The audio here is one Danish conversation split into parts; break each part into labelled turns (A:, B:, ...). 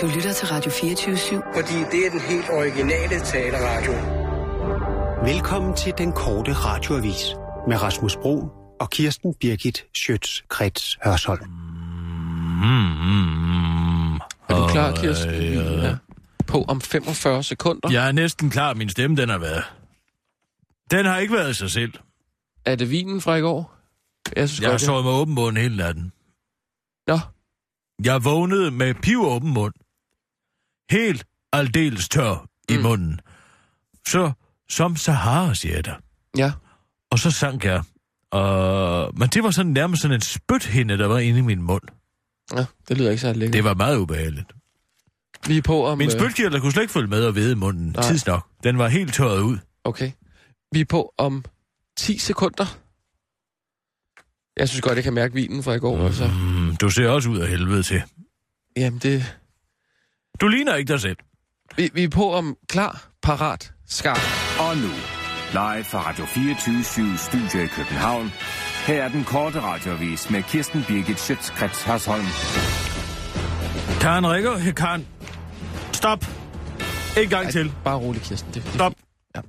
A: Du lytter til Radio 24-7.
B: Fordi det er den helt originale taleradio.
C: Velkommen til den korte radioavis med Rasmus Bro og Kirsten Birgit Schøtz-Krets Hørsholm.
D: Mm,
E: Er du klar, Kirsten? Vi er på om 45 sekunder.
D: Jeg er næsten klar. Min stemme, den har været... Den har ikke været sig selv.
E: Er det vinen fra i går? Jeg synes
D: Jeg har
E: godt,
D: sovet med åben mund hele natten.
E: Nå,
D: Jeg vågnede med piv åben mund. Helt aldeles tør i
E: Mm.
D: munden. Så som Sahara, siger jeg der.
E: ja.
D: Og så sank jeg. Og... Men det var sådan nærmest sådan en spythinde, der var inde i min mund.
E: ja. Det lyder ikke så lækkert.
D: Det var meget ubehageligt.
E: Vi er på om...
D: Min
E: øh,
D: spytkirtel kunne slet ikke følge med og vede i munden.
E: Nej.
D: Tidsnok. Den var helt tørret ud.
E: Okay. Vi er på om 10 sekunder. Jeg synes godt, jeg kan mærke vinen fra i går. Altså.
D: Mm, du ser også ud af helvede til.
E: Jamen, det...
D: Du ligner ikke dig selv.
E: Vi, vi er på om klar, parat, skarp.
F: Og nu, live fra Radio 24 Studio i København. Her er den korte radiovis med Kirsten Birgit Schøtzgrads Hasholm.
D: Karen Rikker, Karen. Stop. En gang
E: Ej,
D: til.
E: Bare rolig, Kirsten. Det, det,
D: Stop.
E: Ja.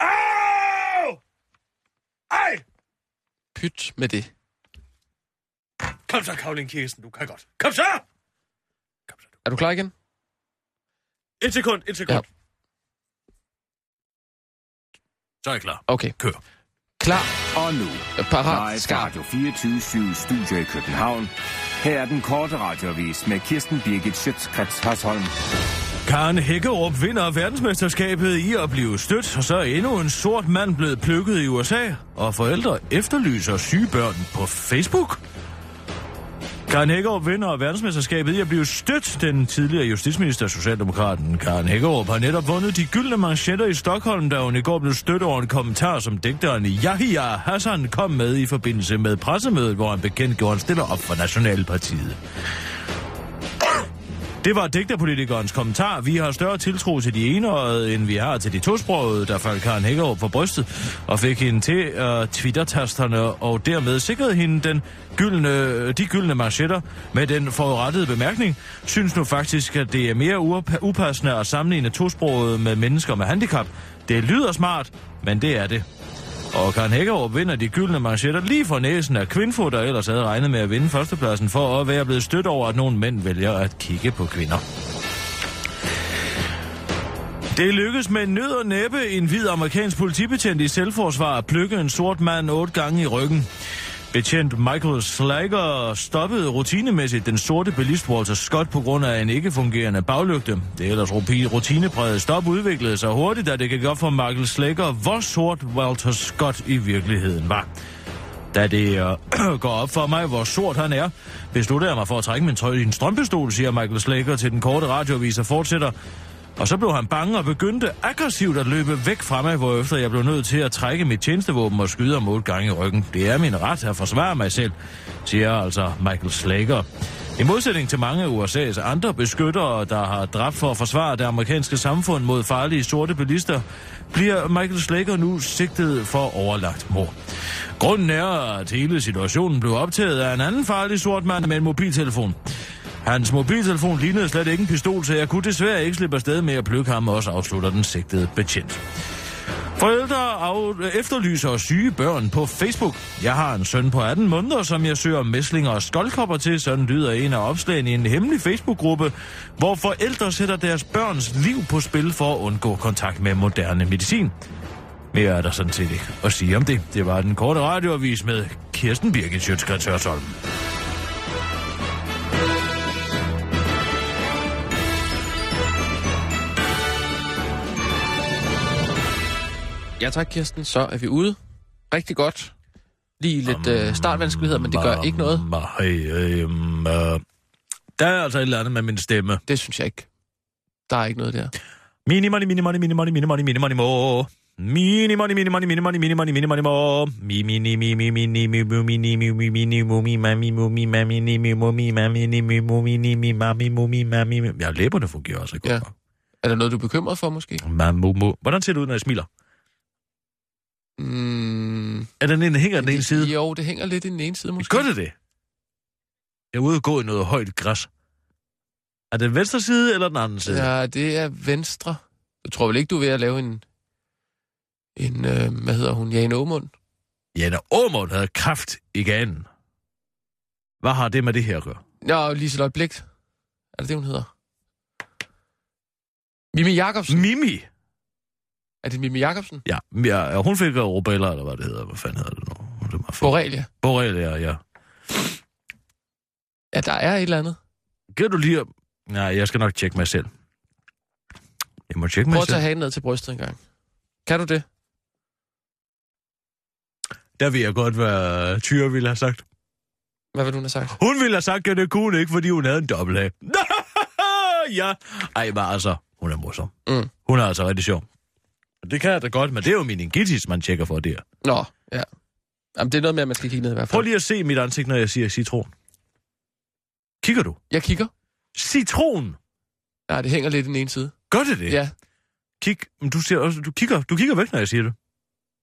D: Au! Ej!
E: Pyt med det.
D: Kom så, Karoline Kirsten, du kan godt. Kom så!
E: Er du klar igen?
D: Et sekund, et sekund.
E: Ja.
D: Så er jeg klar.
E: Okay.
D: Kør.
E: Klar,
F: Og nu,
E: parat,
F: live
E: skarp.
F: Radio 24 Studio i København. Her er den korte radiovis med Kirsten Birgit Schøtzgrads Hasholm.
D: Karen Hækkerup vinder verdensmesterskabet i at blive stødt, og så er endnu en sort mand blevet plukket i USA, og forældre efterlyser syge børn på Facebook. Karen Hækkerup vinder verdensmesterskabet i at blive stødt. Den tidligere justitsminister, Socialdemokraten Karen Hækkerup, har netop vundet de gyldne manchetter i Stockholm, da hun i går blev stødt over en kommentar, som digteren Yahya Hassan kom med i forbindelse med pressemødet, hvor han bekendt gjorde, han stiller op for Nationalpartiet. Det var digterpolitikernes kommentar. Vi har større tiltro til de enøjede, end vi har til de tosprogede, der faldt Karen Hækkerup for brystet og fik hende til uh, twittertasterne og dermed sikrede hende den gyldne, de gyldne manchetter med den forrettede bemærkning. Synes nu faktisk, at det er mere upassende at sammenligne tosprogede med mennesker med handicap. Det lyder smart, men det er det. Og Karen Hækkerup vinder de gyldne manchetter lige for næsen af Kvinfo, der ellers havde regnet med at vinde førstepladsen for at være blevet stødt over, at nogle mænd vælger at kigge på kvinder. Det lykkedes med nød og næppe en hvid amerikansk politibetjent i selvforsvar at plukke en sort mand otte gange i ryggen. Betjent Michael Slager stoppede rutinemæssigt den sorte bilist Walter Scott på grund af en ikke-fungerende baglygte. Det ellers rutinepræget stop udviklede sig hurtigt, da det gik op for Michael Slager, hvor sort Walter Scott i virkeligheden var. Da det øh, går op for mig, hvor sort han er, beslutter jeg mig for at trække min trøje i en strømpistol, siger Michael Slager til den korte radioavis og fortsætter. Og så blev han bange og begyndte aggressivt at løbe væk fra mig, hvorefter jeg blev nødt til at trække mit tjenestevåben og skyde ham otte gange i ryggen. Det er min ret at forsvare mig selv, siger altså Michael Slager. I modsætning til mange af USA's andre beskyttere, der har dræbt for at forsvare det amerikanske samfund mod farlige sorte bilister, bliver Michael Slager nu sigtet for overlagt mor. Grunden er, at hele situationen blev optaget af en anden farlig sort mand med en mobiltelefon. Hans mobiltelefon lignede slet ikke en pistol, så jeg kunne desværre ikke slippe afsted med at plukke ham, også afslutter den sigtede betjent. Forældre af, efterlyser syge børn på Facebook. Jeg har en søn på 18 måneder, som jeg søger mæslinger og skoldkopper til. Sådan lyder en af opslagene i en hemmelig Facebook-gruppe, hvor forældre sætter deres børns liv på spil for at undgå kontakt med moderne medicin. Mere er der sådan set ikke at sige om det. Det var den korte radioavis med Kirsten Birgit Sjøtskrets Hørsholm.
E: Ja tak, Kirsten. Så er vi ude. Rigtig godt. Lige lidt øh, startvanskeligheder, men det gør ikke noget.
D: Der er altså et eller andet med min stemme.
E: Det synes jeg ikke. Der er ikke noget der.
D: Mini money, mini money, mini money, mini money, mini money, mo. Mini money, mini money, mini money, mini money, mini money, mo. Mi, mini, mi, mi, mini, mi, mu, mini, mi, mi, mini, mu, mi, mami, mu, mi, mami, ni, mi, mu, mi, mami, ni, mi, mu, mi, ni, mi, mami, mu, mi, mami, mi. Ja, læberne fungerer også godt.
E: Ja. Er der noget, du er bekymret for, måske?
D: Mamu, mu. Hvordan ser det ud, når jeg smiler?
E: Mm,
D: Er den ene, hænger den ene side?
E: Jo, det hænger lidt i den ene side, måske.
D: Gør det det? Jeg er ude og gå i noget højt græs. Er det venstre side eller den anden side?
E: Ja, det er venstre. Jeg tror vel ikke, du er ved at lave en... En, øh, hvad hedder hun, Jane Aumund?
D: Jana Aumund havde kraft i ganen. Hvad har det med det her at gøre?
E: Ja, Liselotte Bligt. Er det det, hun hedder? Mimi Jacobsen.
D: Mimi.
E: Er det Mimi Jacobsen?
D: Ja, ja hun fik rubella, eller hvad det hedder. Hvad fanden hedder det nu? Det var.
E: Borrelia.
D: Borrelia, ja.
E: Ja, der er et eller andet.
D: Kan du lige... Nej, jeg skal nok tjekke mig selv. Jeg må tjekke mig
E: Prøv at
D: selv.
E: tage hagen ned til brystet en gang. Kan du det?
D: Der vil jeg godt, hvad Tyre ville have sagt.
E: Hvad vil du have sagt?
D: Hun ville have sagt, at det kunne hun ikke, fordi hun havde en dobbelt A. ja. Ej, men altså, hun er morsom.
E: Mm.
D: Hun er altså rigtig sjov. Det kan jeg da godt, men det er jo meningitis, man tjekker for der.
E: Nå, ja. Jamen, det er noget med, at man skal kigge ned i hvert
D: Prøv
E: fald.
D: lige at se mit ansigt, når jeg siger citron. Kigger du?
E: Jeg kigger.
D: Citron!
E: Nej, det hænger lidt i den ene side.
D: Gør det det?
E: Ja.
D: Kig, men du, siger også, du, kigger, du kigger væk, når jeg siger det.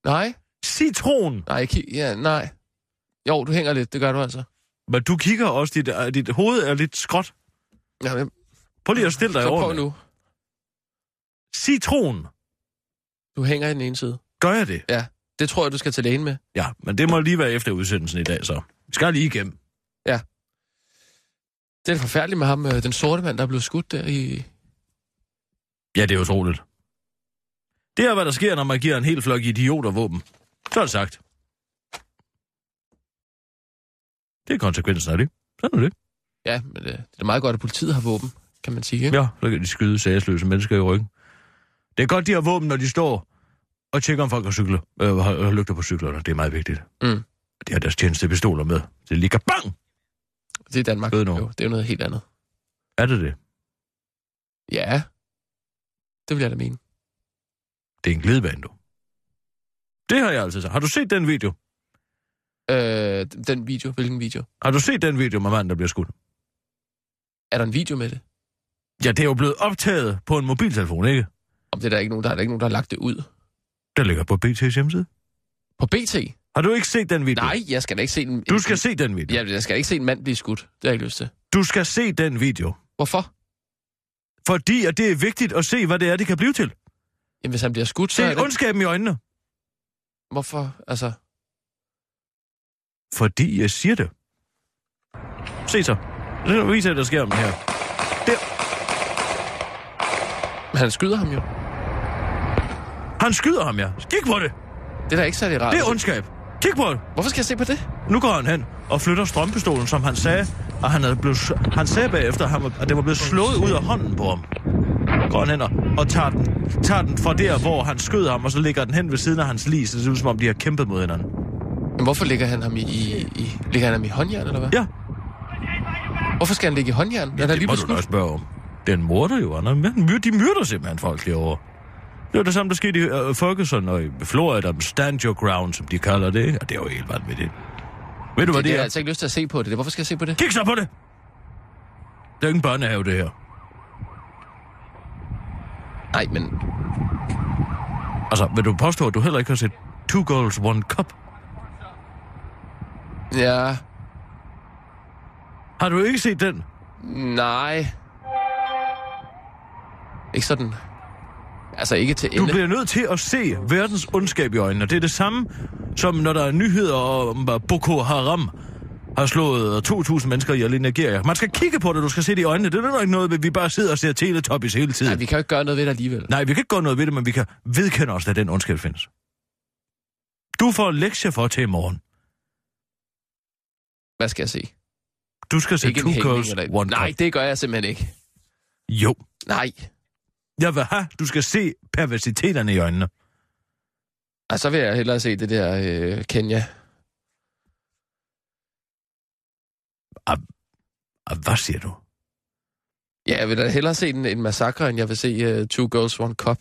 E: Nej.
D: Citron!
E: Nej, jeg kig... ja, nej. Jo, du hænger lidt. Det gør du altså.
D: Men du kigger også, dit, øh, dit hoved er lidt skråt.
E: Ja, men,
D: Prøv lige at stille dig
E: så
D: over.
E: prøv nu.
D: Citron!
E: Du hænger i den ene side.
D: Gør jeg det?
E: Ja. Det tror jeg, du skal til lægen med.
D: Ja, men det må lige være efter udsendelsen i dag, så. Vi skal lige igennem.
E: Det er forfærdeligt med ham, øh, den sorte mand, der er blevet skudt der i...
D: Ja, det er utroligt. Det er, hvad der sker, når man giver en hel flok idioter våben. Så er det sagt. Det er konsekvensen af det. Sådan er det.
E: Ja, men øh, det er meget godt, at politiet har våben, kan man sige. Ikke?
D: Ja, så kan de skyde sagsløse mennesker i ryggen. Det er godt, de har våben, når de står og tjekker, om folk har, cykler, øh, har, lygter på cyklerne. Det er meget vigtigt.
E: Mm.
D: De har deres tjenestepistoler med. Det ligger bang!
E: Det er Danmark.
D: Ved du.
E: Jo, det er jo noget helt andet.
D: Er det det?
E: Ja. Det vil jeg da mene.
D: Det er en glidebane, du. Det har jeg altid sagt. Har du set den video?
E: Øh, den video, hvilken video?
D: Har du set den video med manden, der bliver skudt?
E: Er der en video med det?
D: Ja, det er jo blevet optaget på en mobiltelefon, ikke?
E: Om det er der ikke nogen, der er der ikke nogen, der har lagt det ud.
D: Der ligger på BT's hjemmeside.
E: På BT?
D: Har du ikke set den video?
E: Nej, jeg skal da ikke se en...
D: Du skal se den video.
E: Ja, jeg skal ikke se en mand blive skudt. Det har jeg ikke lyst til.
D: Du skal se den video.
E: Hvorfor?
D: Fordi at det er vigtigt at se, hvad det er, det kan blive til.
E: Jamen, hvis han bliver skudt, så er
D: Se
E: det...
D: ondskaben i øjnene.
E: Hvorfor? Altså...
D: Fordi jeg siger det. Se så. Det viser der sker om her. Der.
E: Men han skyder ham jo.
D: Han skyder ham, ja. Kig på det.
E: Det er da ikke særlig rart.
D: Det er ondskab. Kig på det.
E: Hvorfor skal jeg se på det?
D: Nu går han hen og flytter strømpistolen, som han sagde, og han, havde blevet, han sagde bagefter, at, det var blevet slået ud af hånden på ham. Går han hen og, og tager, den, tager den fra der, hvor han skød ham, og så lægger den hen ved siden af hans lig, så det ser ud som om, de har kæmpet mod hinanden.
E: Men hvorfor ligger han ham i, i, i, ligger han ham i håndjern, eller hvad?
D: Ja,
E: Hvorfor skal han ligge i håndjern? Han er
D: det
E: lige
D: må
E: blevet
D: du da spørge om. Den morder jo, han er, de myrder simpelthen folk derovre. Det var det samme, der skete i uh, Ferguson og i Florida, Stand Your Ground, som de kalder det? Og det er jo helt vanvittigt. Ved du, hvad
E: Det,
D: det,
E: det har
D: er?
E: jeg altså ikke lyst til at se på det. Hvorfor skal jeg se på det?
D: Kig så på det! Det er ikke en børnehave, det her.
E: Nej, men
D: Altså, vil du påstå, at du heller ikke har set Two Girls, One Cup?
E: ja,
D: Har du ikke set den?
E: nej. Ikke sådan. Altså ikke til
D: Du
E: ende.
D: bliver nødt til at se verdens ondskab i øjnene. Det er det samme, som når der er nyheder om, Boko Haram har slået 2.000 mennesker ihjel i Nigeria. Man skal kigge på det, du skal se det i øjnene. Det er ikke noget, vi bare sidder og ser Teletubbies hele tiden.
E: Nej, vi kan jo ikke gøre noget ved det alligevel.
D: Nej, vi kan ikke gøre noget ved det, men vi kan vedkende os, at den ondskab findes. Du får lektier for til i morgen.
E: Hvad skal jeg se?
D: Du skal se
E: Ikke
D: Two Girls,
E: eller...
D: One
E: Nej,
D: Cup.
E: det gør jeg simpelthen ikke.
D: Jo.
E: Nej.
D: Jeg vil have, du skal se perversiteterne i øjnene.
E: Ej, så vil jeg hellere se det der øh, Kenya.
D: Og hvad siger du?
E: Ja, jeg vil da hellere se en, en massakre, end jeg vil se uh, Two Girls, One Cup.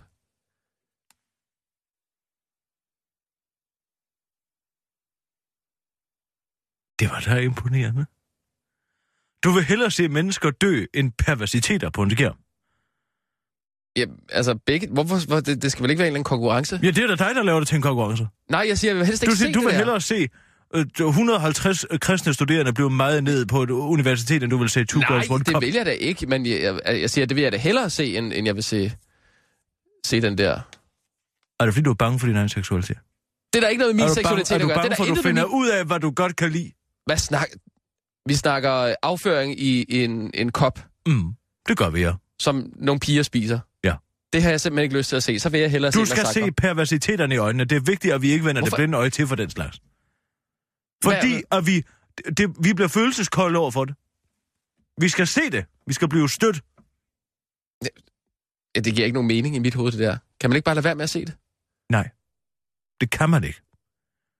D: Det var da imponerende. Du vil hellere se mennesker dø, end perversiteter på en skærm.
E: Ja, altså begge... Hvorfor, hvor, det, det skal vel ikke være en eller anden konkurrence?
D: Ja, det er da dig, der laver det til en konkurrence.
E: Nej, jeg siger, jeg vil helst ikke
D: Du,
E: se
D: du
E: det
D: vil
E: der.
D: hellere se øh, 150 kristne studerende blev meget ned på et universitet, end du vil se Two
E: Nej,
D: Girls One
E: det
D: Cup.
E: vil jeg da ikke, men jeg, jeg, jeg siger, det vil jeg da hellere se, end, end jeg vil se, se den der.
D: Er det fordi, du er bange for din egen seksualitet?
E: Det er der ikke noget med min
D: du bange,
E: seksualitet
D: er du
E: at gøre.
D: bange
E: Det er
D: for,
E: der
D: at du finder
E: min...
D: ud af, hvad du godt kan lide?
E: Hvad snak... Vi snakker afføring i en, en kop,
D: Mm, det gør vi, ja.
E: som nogle piger spiser. Det har jeg simpelthen ikke lyst til at se. Så vil jeg hellere
D: Du
E: se
D: skal
E: Massacre.
D: se perversiteterne i øjnene. Det er vigtigt, at vi ikke vender
E: Hvorfor?
D: det blinde øje til for den slags. Fordi at vi, det, vi bliver følelseskolde over for det. Vi skal se det. Vi skal blive stødt.
E: Ja, det giver ikke nogen mening i mit hoved, det der. Kan man ikke bare lade være med at se det?
D: Nej, det kan man ikke.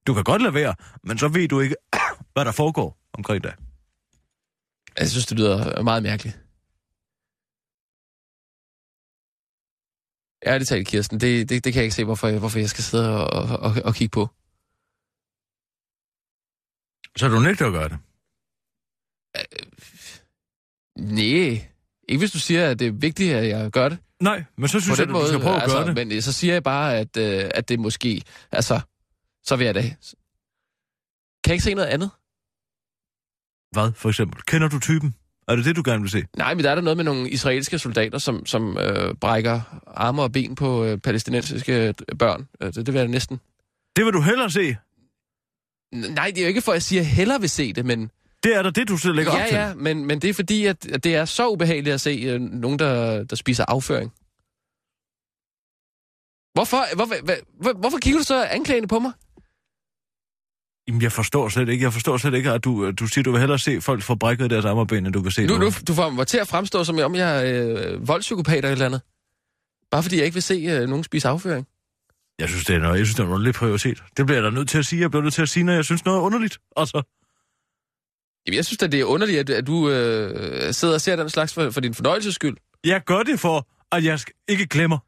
D: Du kan godt lade være, men så ved du ikke, hvad der foregår omkring dig.
E: Jeg synes, det lyder meget mærkeligt. Ærligt talt, Kirsten, det, det, det kan jeg ikke se, hvorfor jeg, hvorfor jeg skal sidde og, og, og kigge på.
D: Så du nægter at gøre det.
E: Nej, ikke hvis du siger, at det er vigtigt, at jeg gør det.
D: Nej, men så synes jeg, at du
E: måde,
D: skal prøve at
E: altså,
D: gøre det.
E: Men øh, så siger jeg bare, at, øh, at det måske... Altså, så vil jeg da... Kan jeg ikke se noget andet?
D: Hvad, for eksempel? Kender du typen? Er det det, du gerne vil se?
E: Nej, men der er der noget med nogle israelske soldater, som, som øh, brækker arme og ben på øh, palæstinensiske øh, børn. Øh, Det, det vil jeg næsten...
D: Det vil du hellere se.
E: Nej, det er jo ikke for, at jeg siger, at jeg hellere vil se det, men...
D: Det er da det, du selv lægger
E: ja,
D: op til.
E: ja, men, men det er fordi, at, at det er så ubehageligt at se øh, nogen, der, der spiser afføring. Hvorfor, hvorfor, hvor, hvor, hvorfor kigger du så anklagende på mig?
D: Jamen, jeg forstår slet ikke. Jeg forstår slet ikke, at du, du siger, du vil hellere se folk få brækket deres arme og ben, end du vil se
E: Nu, nu,
D: nogen.
E: du får mig til at fremstå, som om jeg er øh, voldspsykopat eller et eller andet. Bare fordi jeg ikke vil se øh, nogen spise afføring.
D: Jeg synes, det er noget, jeg synes, det er en underlig prioritet. Det bliver jeg da nødt til at sige. Jeg bliver nødt til at sige, når jeg synes noget er underligt. Altså,
E: Jamen, jeg synes da, det er underligt, at, at du øh, sidder og ser den slags for, for din fornøjelses skyld.
D: jeg gør det for, at jeg ikke glemmer.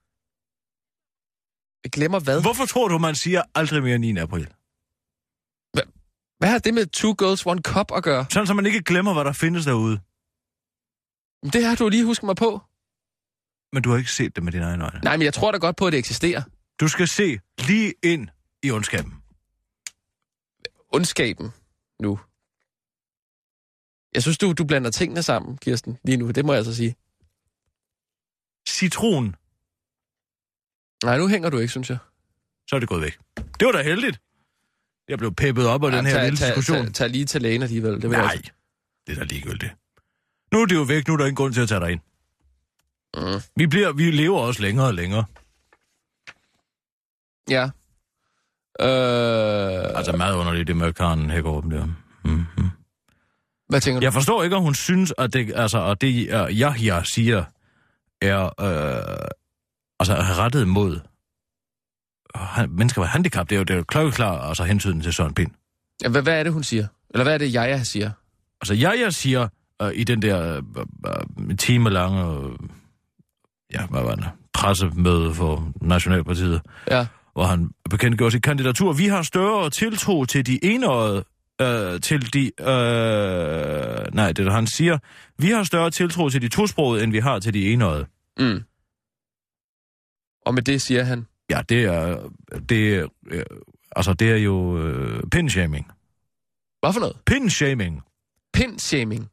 E: Jeg glemmer hvad?
D: Hvorfor tror du, man siger aldrig mere 9. april?
E: Hvad har det med Two Girls, One Cup at gøre?
D: Sådan, så man ikke glemmer, hvad der findes derude.
E: Det har du lige husket mig på.
D: Men du har ikke set det med dine egne øjne.
E: Nej, men jeg tror da godt på, at det eksisterer.
D: Du skal se lige ind i ondskaben.
E: Ondskaben nu. Jeg synes, du, du blander tingene sammen, Kirsten, lige nu. Det må jeg altså sige.
D: Citron,
E: Nej, nu hænger du ikke, synes jeg.
D: så er det gået væk. Det var da heldigt. Jeg blev peppet op af den her
E: tag,
D: lille
E: tag,
D: diskussion.
E: tag, tag, lige til lægen alligevel. Det vil jeg
D: Nej,
E: altså.
D: det er da ligegyldigt. Nu er det jo væk, nu er der ingen grund til at tage dig ind.
E: Mm.
D: Vi, bliver, vi lever også længere og længere.
E: Ja. Øh,
D: Altså meget underligt, det med Karen Hækkerup der. Mm-hmm.
E: hvad tænker du?
D: Jeg forstår ikke, at hun synes, at det, altså, at det uh, Yahya siger, er øh, altså, er rettet mod mennesker med handicap. Det er jo, det er jo klokkeklar altså, hensyn til Søren Pind.
E: Ja, hvad, hvad er det, hun siger? Eller hvad er det, jeg siger?
D: Altså, Yahya siger øh, i den der øh, øh, timelange øh, ja, hvad var det, pressemøde for Nationalpartiet,
E: Ja.
D: hvor han bekendtgjorde sit kandidatur. Vi har større tiltro til de enøjede, øh, til de, øh, nej, det er han siger. Vi har større tiltro til de tosprogede, end vi har til de enøjede.
E: Mm. Og med det siger han,
D: Ja, det er, det er, øh, altså, det er jo øh, pinshaming.
E: hvad for noget?
D: Pinshaming.
E: Pinshaming.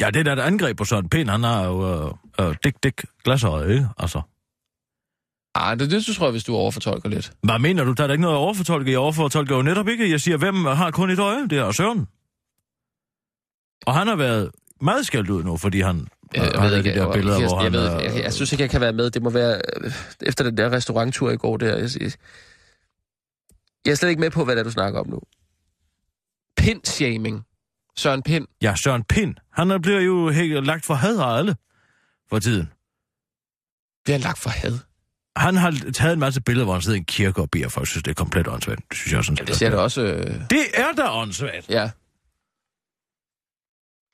D: Ja, det er da et angreb på Søren Pind. Han har jo øh, øh, dik, dik glasøje, ikke? Altså.
E: Ah, det, det tror jeg, hvis du overfortolker lidt.
D: Hvad mener du? Der er da ikke noget at overfortolke. Jeg overfortolker jo netop ikke. Jeg siger, hvem har kun et øje? Det er Søren. Og han har været meget skældt ud nu, fordi han
E: Jeg, jeg, ved
D: de
E: ikke,
D: der
E: jeg,
D: billeder,
E: jeg,
D: hvor
E: jeg,
D: han...
E: ved, jeg, jeg synes ikke, jeg kan være med. Det må være øh, efter den der restauranttur i går der. Jeg, jeg, jeg er slet ikke med på, hvad det er, du snakker om nu. Pinshaming. Søren Pind.
D: Ja, Søren Pind. Han er- bliver jo helt lagt for had af alle for tiden.
E: Bliver han lagt for had?
D: Han har taget en masse billeder, hvor han sidder i en kirke og beder folk, synes, det er komplet åndssvagt. Det synes jeg sådan set.
E: Det ser det også... Øh,
D: Det er da åndssvagt.
E: ja.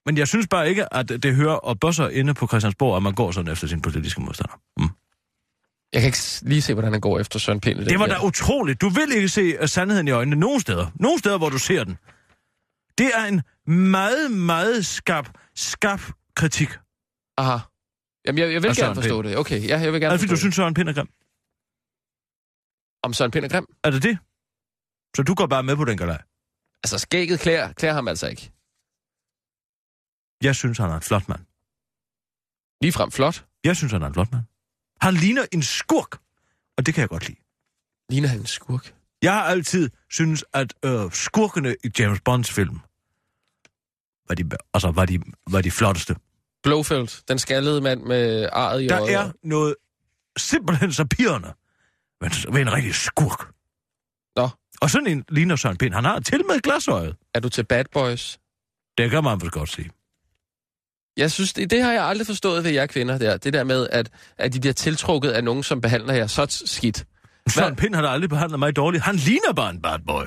D: Men jeg synes bare ikke, at det hører og bosser inde på Christiansborg, at man går sådan efter sin politiske modstander. Mm.
E: Jeg kan ikke lige se, hvordan han går efter Søren Pind.
D: Det var da utroligt. Du vil ikke se øh, sandheden i øjnene nogen steder. Nogen steder, hvor du ser den. Det er en meget, meget skarp, skarp kritik.
E: Aha. Jamen, jeg, jeg vil gerne forstå
D: Pind.
E: det. Okay, ja, jeg vil gerne
D: Er det fordi, du synes, Søren Pind er grim?
E: det. Om Søren Pind er grim?
D: Er det det? Så du går bare med på den galej?
E: Altså, skægget klæder, klæder ham altså ikke.
D: Jeg synes, han er en flot mand.
E: Ligefrem flot.
D: Jeg synes, han er en flot mand. Han ligner en skurk, og det kan jeg godt lide.
E: Ligner han en skurk?
D: Jeg har altid synes, at øh, skurkene i James Bonds film var de, altså, var de, var de flotteste.
E: Blofeld, den skaldede mand med arret i
D: Der
E: øjet.
D: er noget simpelthen så pirrende ved, ved en rigtig skurk.
E: Nå.
D: Og sådan en ligner Søren Pind. Han har til med glasøjet.
E: Er du til bad boys?
D: Det kan man vel godt sige.
E: Jeg synes, det, det har jeg aldrig forstået ved jer kvinder der. Det der med, at, at de bliver tiltrukket af nogen, som behandler jer så skidt.
D: Søren Pind har da aldrig behandlet mig dårligt. Han ligner bare en bad boy.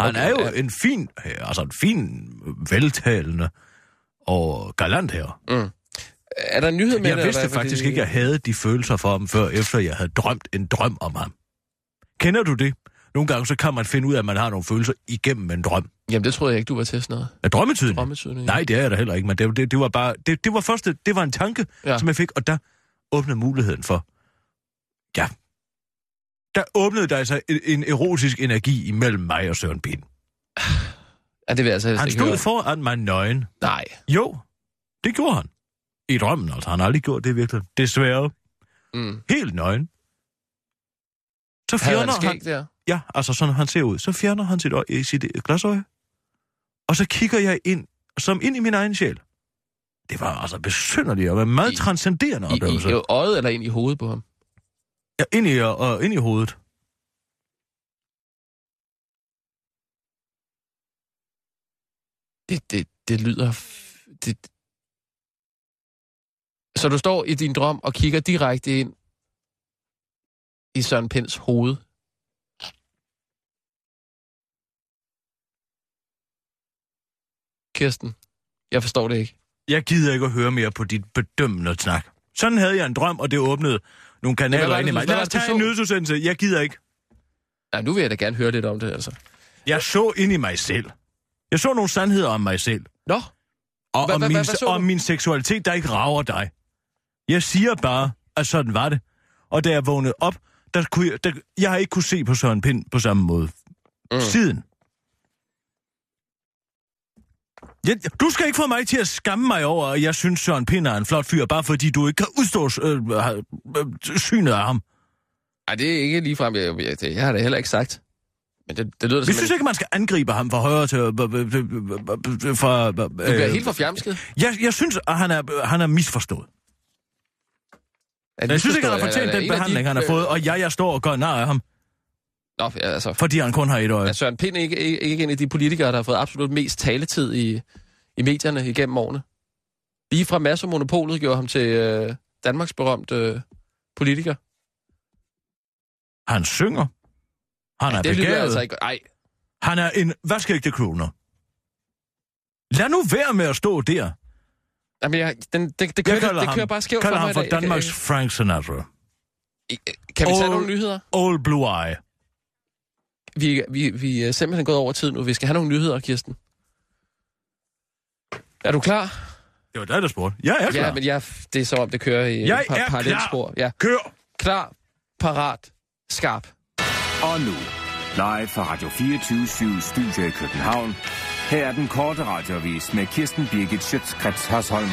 D: Han
E: Okay,
D: er jo
E: ja.
D: en fin, altså en fin, veltalende og galant her.
E: Mm. Er der nyhed med
D: Jeg
E: det,
D: vidste
E: hvad?
D: faktisk
E: Fordi-
D: ikke, at jeg havde de følelser for ham, før efter jeg havde drømt en drøm om ham. Kender du det? Nogle gange så kan man finde ud af, at man har nogle følelser igennem en drøm.
E: Jamen, det troede jeg ikke, du var til sådan noget.
D: Er drømmetydning?
E: Drømmetydning.
D: Nej, det er jeg da heller ikke, men det, det, det var bare... Det, det var første... Det var en tanke,
E: Ja.
D: ja. som jeg fik, og der åbnede muligheden for... Ja. Der åbnede der altså en, en erotisk energi imellem mig og Søren Pind.
E: Ja, det vil jeg altså
D: Han stod
E: høre.
D: foran mig nøgen.
E: Nej.
D: Jo, det gjorde han. I drømmen, altså. Han har aldrig gjort det virkelig. Desværre.
E: Mm.
D: Helt nøgen. Så
E: han
D: fjerner han...
E: skæg der?
D: Ja, altså sådan han ser ud. Så fjerner han sit, øje, i sit øh, glasøje. Og så kigger jeg ind, som ind i min egen sjæl. Det var altså besynderligt og meget
E: I-
D: transcenderende
E: I,
D: oplevelse.
E: i, i øjet eller ind i hovedet på ham?
D: Ja, ind i, og ind i hovedet.
E: Det, det, det lyder... Det... Så du står i din drøm og kigger direkte ind i Søren Pinds hoved. Kirsten, jeg forstår det ikke.
D: Jeg gider ikke at høre mere på dit bedømmende snak. Sådan havde jeg en drøm, og det åbnede nogle kanaler ind i mig. Lad os tage en nyhedsudsendelse. Jeg gider ikke.
E: Nej, nu vil jeg da gerne høre lidt om det, altså.
D: Jeg så ind i mig selv. Jeg så nogle sandheder om mig selv.
E: Nå,
D: Og
E: Hva-
D: om,
E: hva-
D: min,
E: hva-
D: om min seksualitet, der ikke rager dig. Jeg siger bare, at sådan var det. Og da jeg vågnede op, der kunne jeg, der, jeg har ikke kunne se på Søren Pind på samme måde.
E: Mm.
D: Siden. Jeg, du skal ikke få mig til at skamme mig over, at jeg synes, Søren Pind er en flot fyr, bare fordi du ikke kan udstå øh, øh, øh, synet af ham.
E: Ej, det er ikke ligefrem, jeg, jeg, det, jeg har det heller ikke sagt. Men det, det lyder
D: Vi synes ikke, man skal angribe ham fra højre til... øh, øh, Fra,
E: Du bliver helt for fjamsket.
D: jeg, jeg synes, at han er, han er misforstået. Jeg synes ikke, han har fortjent den behandling, han har fået, og jeg, jeg står og gør nar af ham,
E: Nå, altså,
D: fordi han kun har et øje.
E: er Søren Pind ikke, ikke, ikke en af de politikere, der har fået absolut mest taletid i, i medierne igennem årene? Lige fra Mads og Monopolet gjorde ham til øh, Danmarks berømte øh, politiker.
D: Han synger. Han er
E: det
D: begavet.
E: altså ikke... Ej,
D: Han er en vaskeægte kroner. Lad nu være med at stå der.
E: Jamen, jeg, den, det, det,
D: Jeg
E: kører,
D: kalder
E: det
D: ham,
E: kører bare skævt
D: kalder
E: for
D: ham
E: mig
D: for
E: i dag.
D: Danmarks Frank Sinatra.
E: Kan, vi tage
D: All-
E: nogle nyheder?
D: Old Blue Eye.
E: Vi, vi, vi er simpelthen gået over tid nu. Vi skal have nogle nyheder, Kirsten. Er du klar?
D: Det var dig, der spurgte. Jeg er klar.
E: Ja, men jeg, det er som om, det kører i
D: Jeg
E: et par
D: er
E: parallelspor. Ja.
D: Kør!
E: Klar, parat, skarp.
F: Og nu, live fra Radio 24 Studio i København. Her er den korte radiovis med Kirsten Birgit Schøtzgrads Hasholm.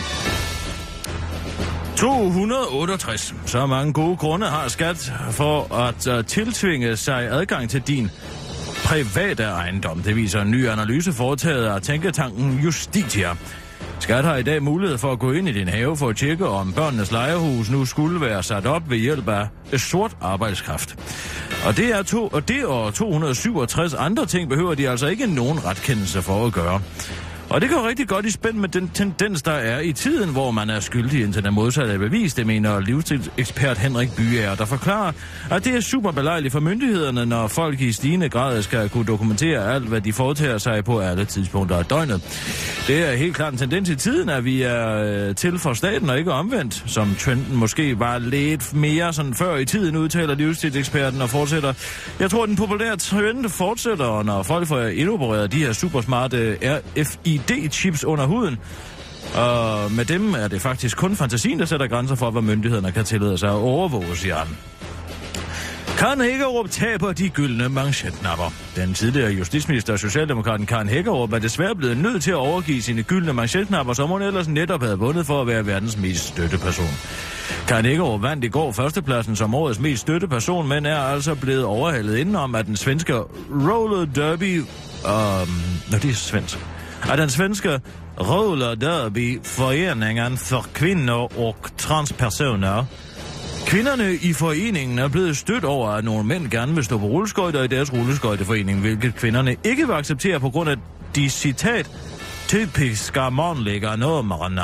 D: 268. Så mange gode grunde har skat for at øh, tiltvinge sig adgang til din private ejendom. Det viser en ny analyse foretaget af tænketanken Justitia. Skat har i dag mulighed for at gå ind i din have for at tjekke, om børnenes lejehus nu skulle være sat op ved hjælp af sort arbejdskraft. Og det er to, og det og 267 andre ting behøver de altså ikke nogen retkendelse for at gøre. Og det går rigtig godt i spænd med den tendens, der er i tiden, hvor man er skyldig indtil den modsatte er bevis. Det mener livsstilsekspert Henrik Byager, der forklarer, at det er super belejligt for myndighederne, når folk i stigende grad skal kunne dokumentere alt, hvad de foretager sig på alle tidspunkter af døgnet. Det er helt klart en tendens i tiden, at vi er øh, til for staten og ikke omvendt, som trenden måske var lidt mere sådan før i tiden, udtaler livsstilseksperten og fortsætter. Jeg tror, den populære trend fortsætter, og når folk får indopereret de her supersmarte RFID-chips under huden, og med dem er det faktisk kun fantasien, der sætter grænser for, hvad myndighederne kan tillade sig at overvåge, siger han. Karen Hækkerup taber de gyldne manchetknapper. Den tidligere justitsminister og socialdemokraten Karen Hækkerup er desværre blevet nødt til at overgive sine gyldne manchetknapper, som hun ellers netop havde vundet for at være verdens mest støtteperson. Karen Hækkerup vandt i går førstepladsen som årets mest støtteperson, men er altså blevet overhældet indenom af den svenske roller derby... Øhm, um, når det er svensk. Af den svenske roller derby foreningen for kvinder og transpersoner Kvinderne i foreningen er blevet stødt over, at nogle mænd gerne vil stå på rulleskøjter i deres rulleskøjteforening, hvilket kvinderne ikke vil acceptere på grund af de citat typiske mannlige numrene,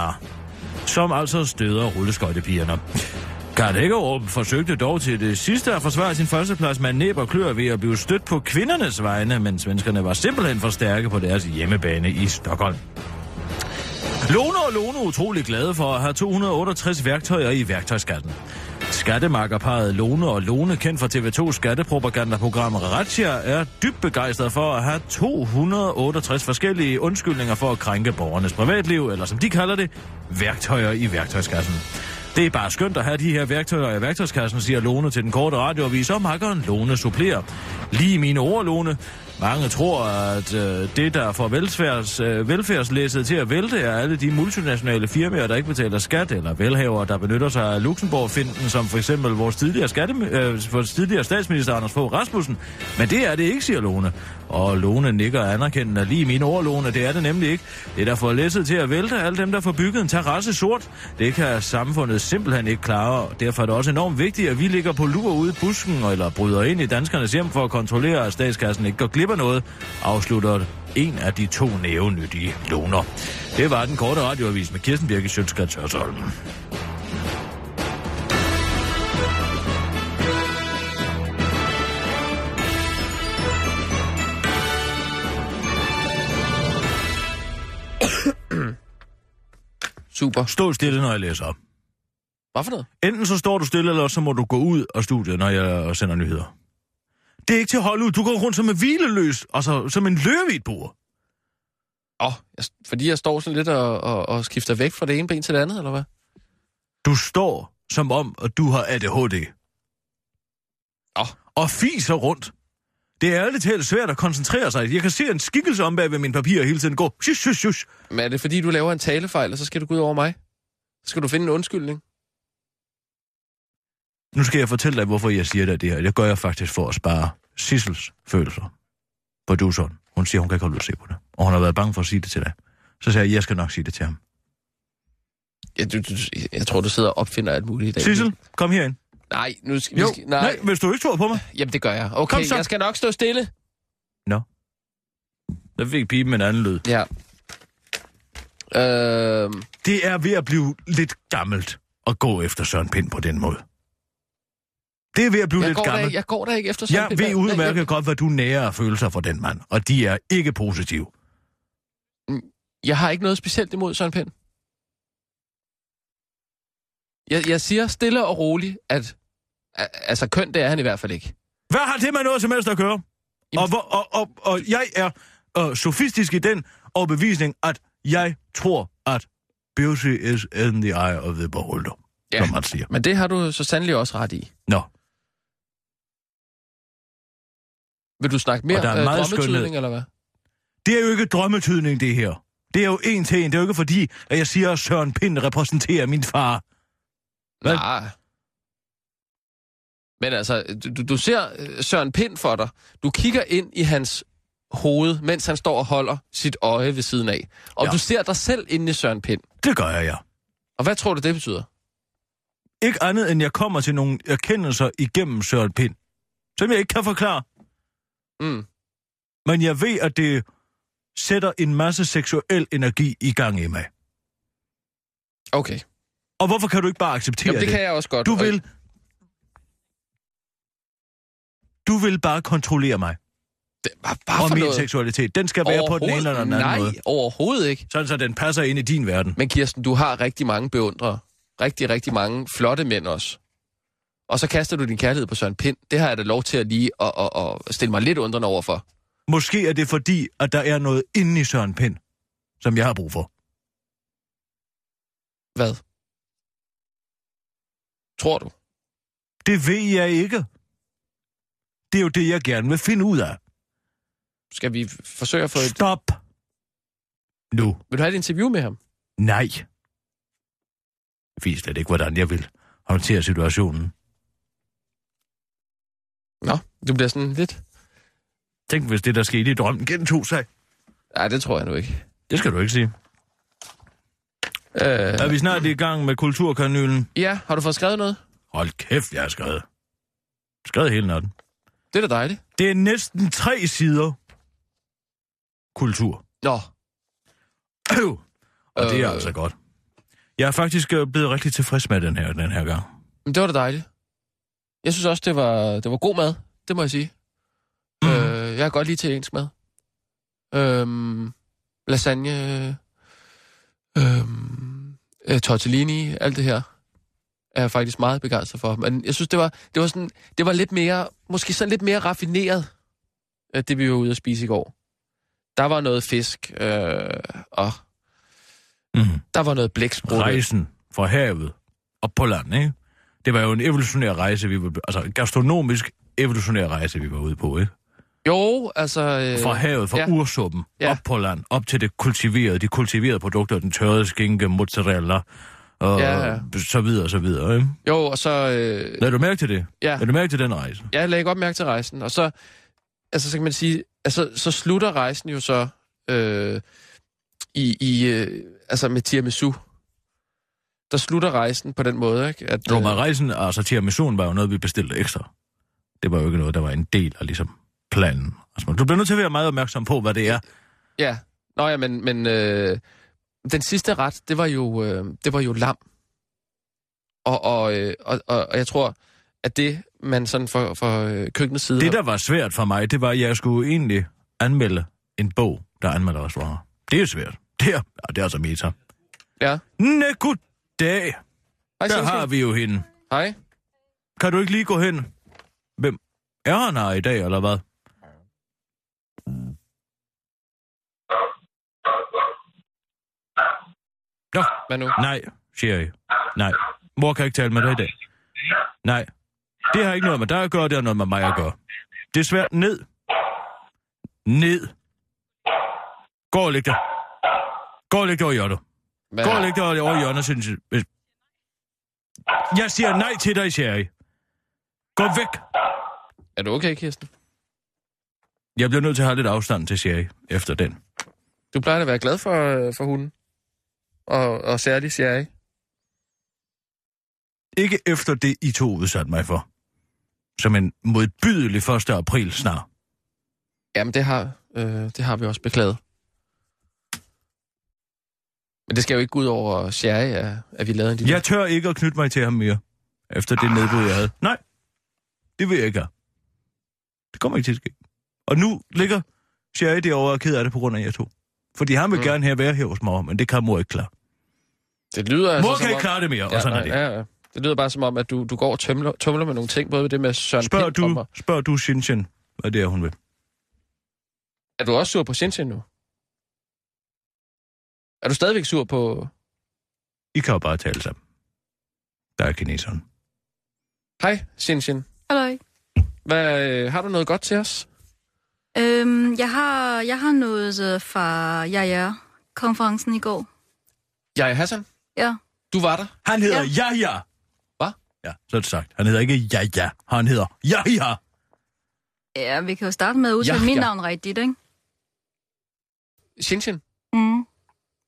D: som altså støder rulleskøjtepigerne. Karl Hækkerup forsøgte dog til det sidste at forsvare sin førsteplads med næb og klør ved at blive stødt på kvindernes vegne, men svenskerne var simpelthen for stærke på deres hjemmebane i Stockholm. Lone og Lone er utrolig glade for at have 268 værktøjer i værktøjskatten. Skattemakkerparet Lone og Lone, kendt fra TV2 skattepropagandaprogram Razzia, er dybt begejstret for at have 268 forskellige undskyldninger for at krænke borgernes privatliv, eller som de kalder det, værktøjer i værktøjskassen. Det er bare skønt at have de her værktøjer i værktøjskassen, siger Lone til den korte radioavis, og makkeren Lone supplerer. Lige mine ord, Lone. Mange tror, at øh, det, der får velfærds, øh, velfærdslæsset til at vælte, er alle de multinationale firmaer, der ikke betaler skat, eller velhavere, der benytter sig af Luxembourg-finden, som for eksempel vores tidligere, skatte, øh, vores tidligere statsminister Anders Fogh Rasmussen. Men det er det ikke, siger Lone. Og Lone nikker anerkendende lige mine ord, Lone. Det er det nemlig ikke. Det, der får læsset til at vælte, alle dem, der får bygget en terrasse sort, det kan samfundet simpelthen ikke klare. Derfor er det også enormt vigtigt, at vi ligger på lur ude i busken, eller bryder ind i danskernes hjem for at kontrollere, at statskassen ikke går glip af noget, afslutter en af de to nævenyttige loner. Det var den korte radioavis med Kirsten Birke Sjøtskrets Hørsholm.
E: Super.
D: Stå stille, når jeg læser op.
E: Hvad for noget?
D: Enten så står du stille, eller så må du gå ud af studiet, når jeg sender nyheder. Det er ikke til at holde ud. Du går rundt som en hvileløs, og så som en løve i et bord.
E: Åh, oh, jeg, fordi jeg står sådan lidt og, og, og skifter væk fra det ene ben til det andet, eller hvad?
D: Du står som om, at du har ADHD.
E: Åh.
D: Og fiser rundt. Det er ærligt talt svært at koncentrere sig. Jeg kan se en skikkelse om bag ved mine papirer hele tiden gå. Shush, shush, shush.
E: Men er det fordi, du laver en talefejl, og så skal du gå ud over mig? Så skal du finde en undskyldning?
D: Nu skal jeg fortælle dig, hvorfor jeg siger dig det her. Det gør jeg faktisk for at spare Sissels følelser. Produceren. Hun siger, hun kan ikke holde ud at se på det. Og hun har været bange for at sige det til dig. Så sagde jeg, jeg skal nok sige det til ham.
E: Ja, du, du, jeg tror, du sidder og opfinder alt muligt i dag.
D: Sissel, kom herind.
E: Nej, nu skal
D: Jo,
E: vi... Skal, nej.
D: nej, hvis du ikke tror på mig.
E: Jamen, det gør jeg. Okay,
D: Kom så.
E: jeg skal nok stå stille.
D: Nå. Der fik pipen en anden lyd.
E: Ja. Øhm,
D: Det er ved at blive lidt gammelt at gå efter Søren Pind på den måde. Det er ved at blive
E: jeg,
D: lidt
E: der,
D: gammelt.
E: jeg går der ikke efter sådan
D: Jeg ved udmærket godt, hvad du nærer følelser for den mand, og de er ikke positive.
E: Jeg har ikke noget specielt imod Søren Pind. Jeg, jeg siger stille og roligt, at... Altså, køn, det er han i hvert fald ikke.
D: Hvad har det med noget som helst at gøre? Og, hvor, og, og, og jeg er øh, sofistisk i den overbevisning, at jeg tror, at beauty is in the eye of the beholder, ja. som man siger.
E: Men det har du så sandelig også ret i.
D: Nå,
E: Vil du snakke mere
D: Og er
E: øh, drømmetydning,
D: skønhed.
E: eller hvad?
D: det er jo ikke drømmetydning, det her. Det er jo en til en. Det er jo ikke fordi, at jeg siger, at Søren Pind repræsenterer min far. Hvad?
E: Nej. Men altså, du, du ser øh, Søren Pind for dig. Du kigger ind i hans hoved, mens han står og holder sit øje ved siden af. Og
D: Ja.
E: du ser dig selv inde i Søren Pind.
D: Det gør jeg, ja.
E: Og hvad tror du, det betyder?
D: Ikke andet, end jeg kommer til nogle erkendelser igennem Søren Pind, som jeg ikke kan forklare.
E: Mm.
D: Men jeg ved, at det sætter en masse seksuel energi i gang i mig.
E: Okay.
D: Og hvorfor kan du ikke bare acceptere
E: Jamen, det
D: det?
E: kan jeg også godt.
D: Du vil... Du vil bare kontrollere mig
E: Det, bare, bare
D: og min
E: noget.
D: seksualitet. Den skal være på den ene eller den anden
E: Nej,
D: måde.
E: overhovedet ikke.
D: Sådan, så den passer ind i din verden.
E: Men Kirsten, du har rigtig mange beundrere. Rigtig, rigtig mange flotte mænd også. Og så kaster du din kærlighed på Søren Pind. Det har jeg da lov til at lige at, at, at stille mig lidt undrende over for.
D: Måske er det fordi, at der er noget inde i Søren Pind, som jeg har brug for.
E: Hvad? Tror du?
D: Det ved jeg ikke. Det er jo det, jeg gerne vil finde ud af.
E: Skal vi forsøge at få et...
D: Stop! Nu.
E: Vil du have et interview med ham?
D: Nej. Jeg ved slet ikke, hvordan jeg vil håndtere situationen.
E: Nå, du bliver sådan lidt...
D: Tænk, hvis det, der skete i drømmen, gentog sig.
E: Nej, det tror jeg nu ikke.
D: Det skal du ikke sige.
E: Øh,
D: Er vi snart i gang med kulturkanylen?
E: ja, har du fået skrevet noget?
D: Hold kæft, jeg har skrevet. Skrevet hele natten.
E: Det er da dejligt.
D: Det er næsten tre sider kultur.
E: Nå,
D: Øv. Og det er
E: Øh.
D: altså godt. Jeg er faktisk øh, blevet rigtig tilfreds med den her, den her gang.
E: men det var da dejligt. Jeg synes også, det var, det var god mad. Det må jeg sige. Mm. Øh, jeg kan godt lide italiensk mad. Øhm, lasagne, øhm, øh, tortellini, alt det her er jeg faktisk meget begejstret for. Men jeg synes, det var, det var, sådan, det var lidt mere, måske sådan lidt mere raffineret, øh, det vi var ude at spise i går. Der var noget fisk, øh, og
D: Mm.
E: der var noget blæksprutte.
D: Rejsen fra havet op på land, ikke? Det var jo en evolutionær rejse, vi var... Altså, en gastronomisk evolutionær rejse, vi var ude på, ikke?
E: Jo, altså... Øh,
D: Fra havet, fra
E: ja.
D: ursuppen, ja. op på land, op til det kultiverede, de kultiverede produkter, den tørrede skinke, mozzarella, og
E: Ja, ja.
D: så videre, så videre, ikke?
E: Jo, og så... Øh,
D: Lad du mærke til det?
E: ja,
D: Lad du mærke til den rejse?
E: jeg lagde godt mærke til rejsen, og så... Altså, så kan man sige... Altså, så slutter rejsen jo så... Øh, i, i øh, altså med tiramisu. Der slutter rejsen på den måde, ikke? At,
D: Jo, men rejsen, altså tiramisuen var jo noget, vi bestilte ekstra. Det var jo ikke noget, der var en del af ligesom planen. Altså, du bliver nødt til at være meget opmærksom på, hvad det er.
E: Ja, nå ja, men, men øh, den sidste ret, det var jo, øh, det var jo lam. Og, og, øh, og, og, og jeg tror, at det, man sådan for, for øh, køkkenets side...
D: Det, der var svært for mig, det var, at jeg skulle egentlig anmelde en bog, der anmelder restauranter. Det er svært. Det er, ja, det er altså meta.
E: Ja.
D: Næ, goddag.
E: Hej,
D: Der har vi jo hende.
E: Hej.
D: Kan du ikke lige gå hen? Hvem er han her i dag, eller hvad? Nå,
E: Hvad nu?
D: nej, siger jeg. Nej, mor kan ikke tale med dig i dag. Nej, det har ikke noget med dig at gøre, det har noget med mig at gøre. Det er svært. Ned. Ned. Gå og læg dig. Gå og læg dig over hjørnet. Gå og læg dig over hjørnet, synes jeg. Jeg siger nej til dig, Sherry. Gå væk.
E: Er du okay, Kirsten?
D: Jeg bliver nødt til at have lidt afstand til Sherry efter den.
E: Du plejer at være glad for, øh, for hunden. Og, og særligt Sherry.
D: Ikke efter det, I to udsatte mig for. Som en modbydelig 1. april snart.
E: Jamen, det har, øh, det har vi også beklaget. Men det skal jo ikke gå ud over Sherry, at, at vi lavede en lille...
D: Jeg tør ikke at knytte mig til ham mere. Efter det nedbrud, jeg havde. Nej, det vil jeg ikke have. Det kommer ikke til at ske. Og nu ligger Sherry derovre og er ked af det på grund af jer to. Fordi han vil
E: Mm.
D: gerne have være her hos mor, men det kan mor ikke klare.
E: Det lyder
D: Mor
E: altså
D: kan
E: som
D: ikke
E: om...
D: klare det mere,
E: Ja,
D: og sådan
E: nej,
D: er det.
E: Ja, ja. Det lyder bare som om, at du, du går og tømler, tumler med nogle ting, både med det med Søren
D: Spørg
E: Pind
D: du,
E: og-
D: spørg du Shinshin, hvad det er, hun vil.
E: Er du også sur på Shinshin nu? Er du stadigvæk sur på...
D: I kan jo bare tale sammen. Der er kineseren.
E: Hej, Shinshin.
A: Hallo.
E: Hvad, øh, har du noget godt til os?
A: Øhm, jeg, har, jeg har noget øh, fra Jaja-konferencen i går.
E: Jeg er Hassan.
A: Ja.
E: Du var der.
D: Han hedder
A: Ja.
D: ja. Jaja.
E: Hvad?
D: Ja, så er det sagt. Han hedder ikke Jaja. Han hedder Jaja.
A: Ja, vi kan jo starte med at udtale
E: Ja,
A: mit
E: ja.
A: navn rigtigt, ikke?
E: Shinshin.
A: Mm,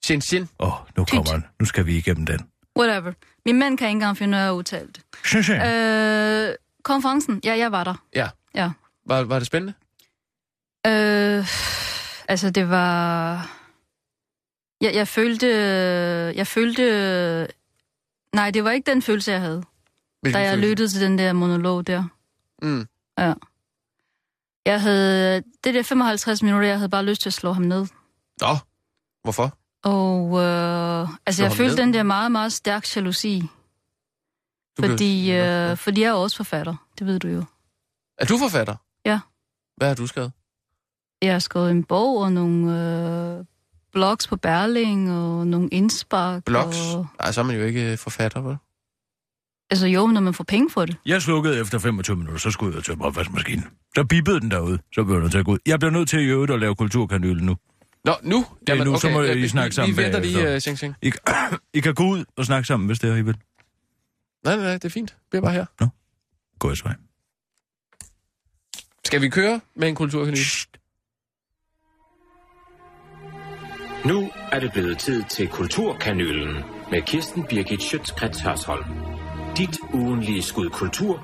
E: Shinshin.
D: Åh, oh, nu kommer han. Nu skal vi igennem den.
A: whatever. Min mand kan ikke engang finde ud af at udtale det.
D: Shinshin.
A: Øh, konferencen, ja, jeg var der.
E: Ja.
A: Ja.
E: Var, var det spændende?
A: Øh, altså, det var... Jeg, jeg følte... Jeg følte... Nej, det var ikke den følelse, jeg havde,
E: Hvilken
A: da jeg
E: følelse?
A: lyttede til den der monolog der.
E: Mm.
A: Jeg havde... Det der 55 minutter, jeg havde bare lyst til at slå ham ned.
E: Nå, hvorfor?
A: Og øh, altså, jeg følte
E: ned?
A: den der meget, meget stærk jalousi.
E: Du blev-
A: Fordi,
E: ja.
A: øh, fordi jeg er også forfatter. Det ved du jo.
E: Er du forfatter?
A: Ja.
E: Hvad har du skrevet?
A: Jeg har skrevet en bog og nogle øh, blogs på Berling og nogle indspark.
E: Blogs?
A: Og,
E: Nej, så er man jo ikke øh, forfatter, vel?
A: Altså jo, når man får penge for det.
D: Jeg slukkede efter 25 minutter, så skulle jeg til opvaskemaskinen. Så bippede den derude, så blev den til at gå ud. Jeg bliver nødt til at i øvrigt at lave kulturkanyle nu.
E: Nå, nu?
D: Det er nu, så må
E: ja,
D: I
E: vi-
D: snakke
E: vi-
D: sammen
E: Vi venter lige, uh, Sing Sing.
D: I, I kan gå ud og snakke sammen, hvis det er, I vil.
E: Nej, nej, nej, det er fint. Bliv bare her.
D: Gå i vej.
E: Skal vi køre med en kulturkanyle?
G: Nu er det blevet tid til Kulturkanylen med Kirsten Birgit Schøtzgrads Hørsholm. Dit ugenlige skud kultur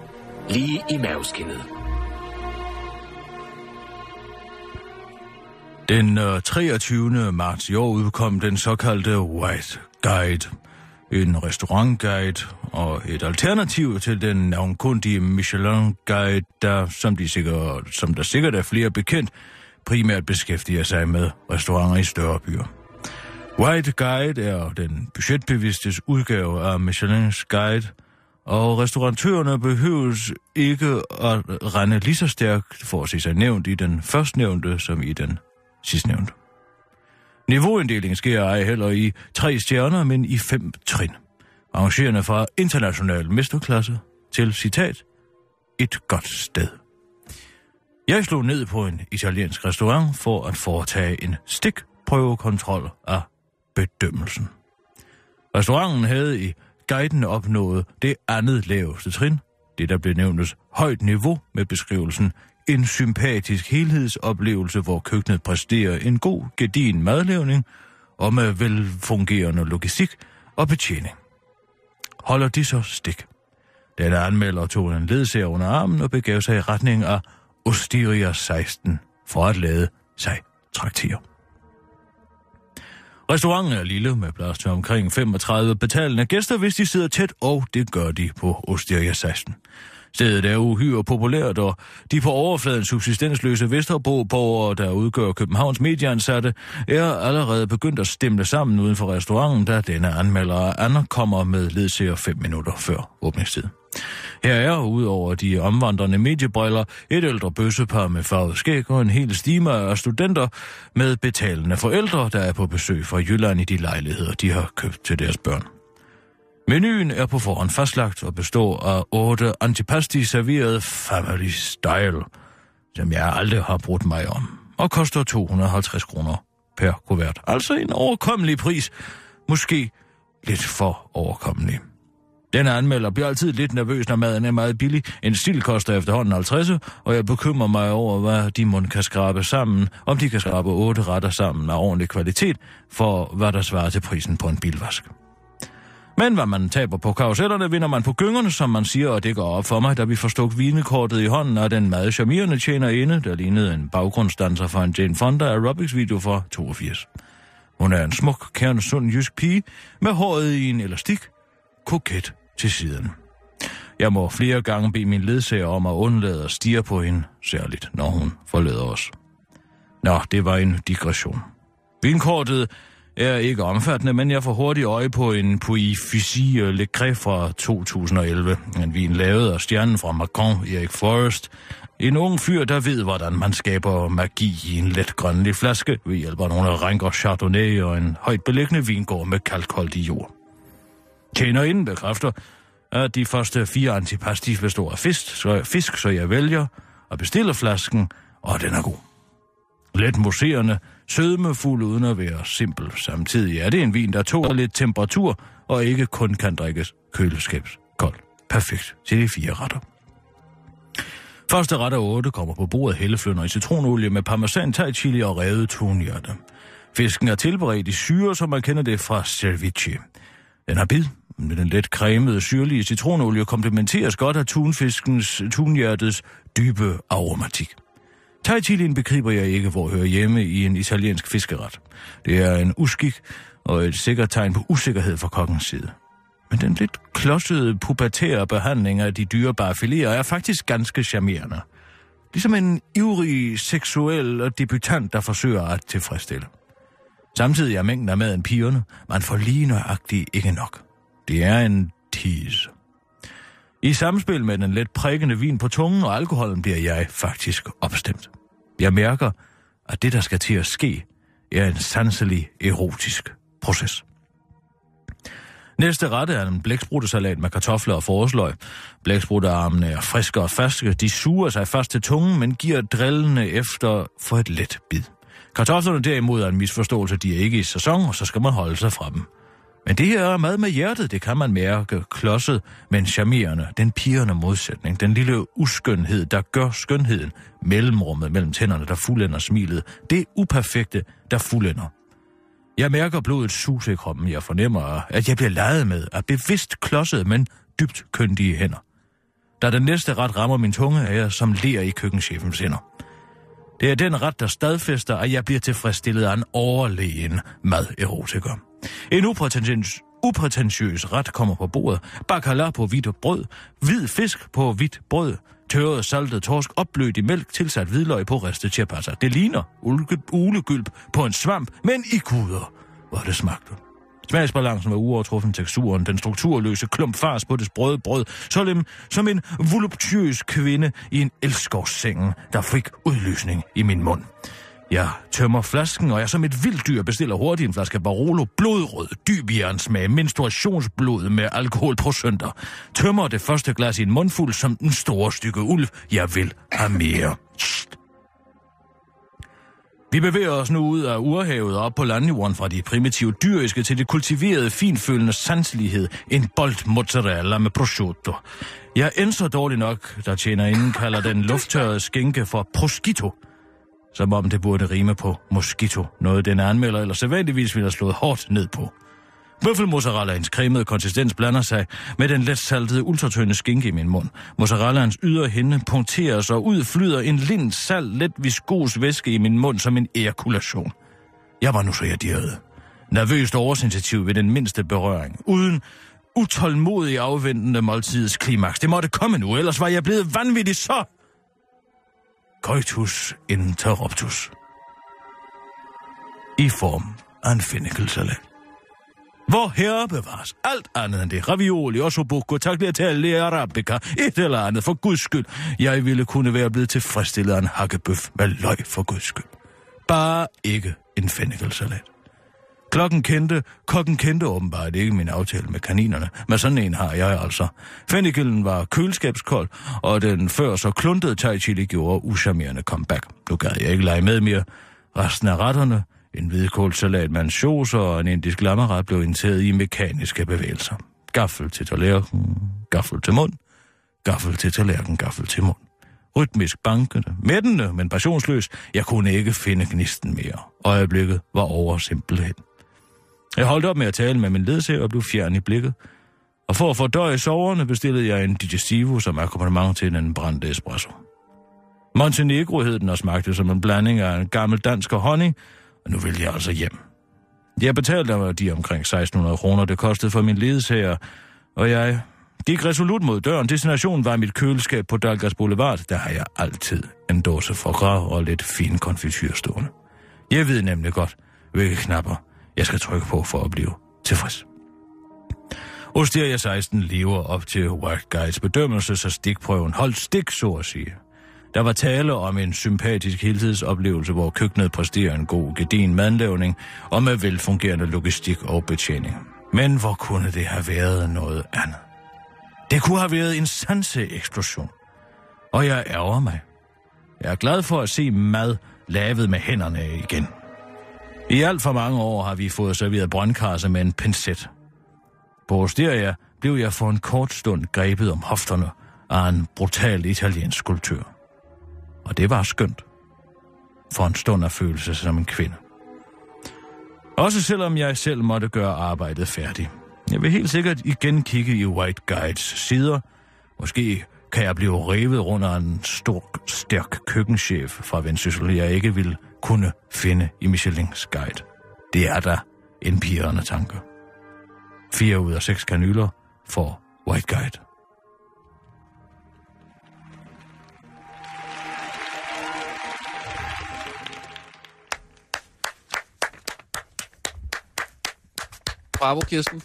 G: lige i maveskinnet.
D: Den øh, 23. marts i år udkom den såkaldte White Guide. En restaurantguide og et alternativ til den navnkundige Michelin-guide, der, som, de sikkert, som der sikkert er flere bekendt, primært beskæftiger sig med restauranter i større byer. White Guide er den budgetbevidstes udgave af Michelins guide, og restauratørerne behøves ikke at rende lige så stærkt for at se sig nævnt i den førstnævnte som i den sidstnævnte. Niveauinddelingen sker ej heller i tre stjerner, men i fem trin. Arrangerende fra international mesterklasse til citat, et godt sted. Jeg slog ned på en italiensk restaurant for at foretage en stikprøvekontrol af bedømmelsen. Restauranten havde i guiden opnået det andet laveste trin, det der blev nævnt højt niveau med beskrivelsen en sympatisk helhedsoplevelse, hvor køkkenet præsterer en god, gedin madlavning og med velfungerende logistik og betjening. Holder de så stik? Denne anmelder tog en ledsager under armen og begav sig i retning af Osteria 16 for at lade sig traktere. Restauranten er lille med plads til omkring 35 betalende gæster, hvis de sidder tæt, og det gør de på Osteria 16. Stedet er uhyre populært, og de på overfladen subsistensløse Vesterbro-borgere, der udgør Københavns medieansatte, er allerede begyndt at stemme sammen uden for restauranten, da denne anmelder ankommer med ledsager 5 minutter før åbningstid. Her er, udover de omvandrende mediebriller, et ældre bøssepar med farvet skæg og en hel stime af studenter med betalende forældre, der er på besøg fra Jylland i de lejligheder, de har købt til deres børn. Menuen er på forhånd fastlagt og består af otte antipasti serveret family style, som jeg aldrig har brugt mig om, og koster 250 kroner per kuvert. Altså en overkommelig pris. Måske lidt for overkommelig. Denne anmelder bliver altid lidt nervøs, når maden er meget billig. En stil koster efterhånden 50, og jeg bekymrer mig over, hvad de mund kan skrabe sammen, om de kan skrabe otte retter sammen af ordentlig kvalitet, for hvad der svarer til prisen på en bilvask. Men hvad man taber på karusellerne, vinder man på gyngerne, som man siger, og det går op for mig, da vi forstod vinekortet i hånden af den meget charmerende tjener inde, der lignede en baggrundsdanser for en Jane Fonda aerobics-video fra 82. Hun er en smuk, kernesund jysk pige med håret i en elastik, koket til siden. Jeg må flere gange bede min ledsager om at undlade at stige på hende, særligt når hun forlader os. Nå, det var en digression. Vinkortet er ikke omfattende, men jeg får hurtigt øje på en Puy Fusy Le Cré fra 2011. En vin lavet af stjernen fra Macron, Erik Forrest. En ung fyr, der ved, hvordan man skaber magi i en let grønlig flaske ved hjælp af nogle rænker Chardonnay og en højt beliggende vingård med kalkholdig jord. Tjenerinden bekræfter, at de første fire antipastis består af fisk, så, fisk, så jeg vælger og bestiller flasken, og den er god. Let mousserende, sødmefuld uden at være simpel. Samtidig er det en vin, der tåler lidt temperatur og ikke kun kan drikkes køleskabskold. Perfekt til de fire retter. Første ret af 8 kommer på bordet helleflønder i citronolie med parmesan, thai chili og revet tunhjerte. Fisken er tilberedt i syre, som man kender det fra ceviche. Den har bid, med den let cremede syrlige citronolie komplementeres godt af tunfiskens, tunhjertets dybe aromatik. Tajtilien begriber jeg ikke, hvor hører hjemme i en italiensk fiskeret. Det er en uskik og et sikkert tegn på usikkerhed fra kokkens side. Men den lidt klodsede pubertære behandling af de dyrebare filéer er faktisk ganske charmerende. Ligesom en ivrig seksuel debutant, der forsøger at tilfredsstille. Samtidig er mængden af maden pigerne, man får lige nøjagtigt ikke nok. Det er en tease. I samspil med den let prikkende vin på tungen og alkoholen bliver jeg faktisk opstemt. Jeg mærker, at det, der skal til at ske, er en sanselig erotisk proces. Næste ret er en blæksprutesalat med kartofler og forårsløg. Blæksprutearmene er friske og ferske. De suger sig først til tungen, men giver drillende efter for et let bid. Kartoflerne derimod er en misforståelse, de er ikke i sæson, og så skal man holde sig fra dem. Men det her er mad med hjertet, det kan man mærke klodset, men charmerende, den pigerne modsætning, den lille uskønhed, der gør skønheden, mellemrummet mellem tænderne, der fuldender smilet, det uperfekte, der fuldender. Jeg mærker blodet suse i kroppen, jeg fornemmer, at jeg bliver leget med af bevidst klodset, men dybt køndige hænder. Da den næste ret rammer min tunge, er jeg som ler i køkkenchefens hænder. Det er den ret, der stadfæster, at jeg bliver tilfredsstillet af en overlegen maderotiker. En uprætentiøs, uprætentiøs ret kommer på bordet. Bacala på hvidt brød, hvid fisk på hvidt brød, tørret saltet torsk opblødt i mælk, tilsat hvidløg på ristet chapata. Det ligner ulegylp på en svamp, men i kuder, hvor det smagte. Smagsbalancen var uovertruffen teksturen, den strukturløse klump fars på det sprøde brød, så dem som en voluptuøs kvinde i en elskovssengen, der fik udløsning i min mund. Jeg tømmer flasken, og jeg som et vildt dyr bestiller hurtigt en flaske Barolo blodrød, dyb med menstruationsblod med alkoholprocenter. Tømmer det første glas i en mundfuld som den store stykke ulv. Jeg vil have mere. Vi bevæger os nu ud af urhavet op på landjorden fra de primitive dyriske til det kultiverede, finfølende sanselighed. En bold mozzarella med prosciutto. Jeg enser dårligt nok, der tjener inden kalder den lufttørrede skinke for prosciutto som om det burde rime på mosquito, noget den anmelder eller sædvanligvis ville have slået hårdt ned på. Bøffelmozzarellaens cremede konsistens blander sig med den let saltede ultratønde skinke i min mund. Mozzarellaens ydre hende punkteres og ud flyder en lind, salt, let viskos væske i min mund som en ejakulation. Jeg var nu så irriteret. Nervøst oversensitiv ved den mindste berøring. Uden utålmodig afventende måltidets klimaks. Det måtte komme nu, ellers var jeg blevet vanvittig så coitus interruptus. I form af en fennikelsalat. Hvor herre bevares alt andet end det. Ravioli, ossobuco, tagliatelle, arabica, et eller andet for guds skyld. Jeg ville kunne være blevet tilfredsstillet af en hakkebøf med løg for guds skyld. Bare ikke en fennikelsalat. Klokken kendte, kokken kendte åbenbart ikke min aftale med kaninerne, men sådan en har jeg altså. Fennikelen var køleskabskold, og den før så kluntede thai chili gjorde uschammerende comeback. Nu gad jeg ikke lege med mere. Resten af retterne, en hvidkålsalat med en og en indisk lammeret blev indtaget i mekaniske bevægelser. Gaffel til tallerken, gaffel til mund, gaffel til tallerken, gaffel til mund. Rytmisk bankende, mættende, men passionsløs. Jeg kunne ikke finde gnisten mere. Øjeblikket var over simpelthen. Jeg holdt op med at tale med min ledsager og blev fjern i blikket. Og for at fordøje soverne bestillede jeg en digestivo som akkompagnement til en brændt espresso. Montenegro hed den og smagte som en blanding af en gammel dansk og honning, og nu ville jeg altså hjem. Jeg betalte mig de omkring 1600 kroner, det kostede for min ledsager, og jeg gik resolut mod døren. Destinationen var mit køleskab på Dalgas Boulevard. Der har jeg altid en dåse for grav og lidt fin konfityr stående. Jeg ved nemlig godt, hvilke knapper jeg skal trykke på for at blive tilfreds. Osteria 16 lever op til White Guides bedømmelse, så stikprøven holdt stik, så at sige. Der var tale om en sympatisk helhedsoplevelse, hvor køkkenet præsterer en god, gedin madlavning og med velfungerende logistik og betjening. Men hvor kunne det have været noget andet? Det kunne have været en sanseeksplosion. Og jeg ærger mig. Jeg er glad for at se mad lavet med hænderne igen. I alt for mange år har vi fået serveret brøndkarse med en pincet. På Osteria blev jeg for en kort stund grebet om hofterne af en brutal italiensk skulptør. Og det var skønt. For en stund af følelse som en kvinde. Også selvom jeg selv måtte gøre arbejdet færdigt. Jeg vil helt sikkert igen kigge i White Guides sider. Måske kan jeg blive revet rundt af en stor, stærk køkkenchef fra Vendsyssel, jeg ikke vil kunne finde i Michelins guide. Det er der en pirrende tanke. Fire ud af seks kanyler for White Guide.
E: Bravo, Kirsten.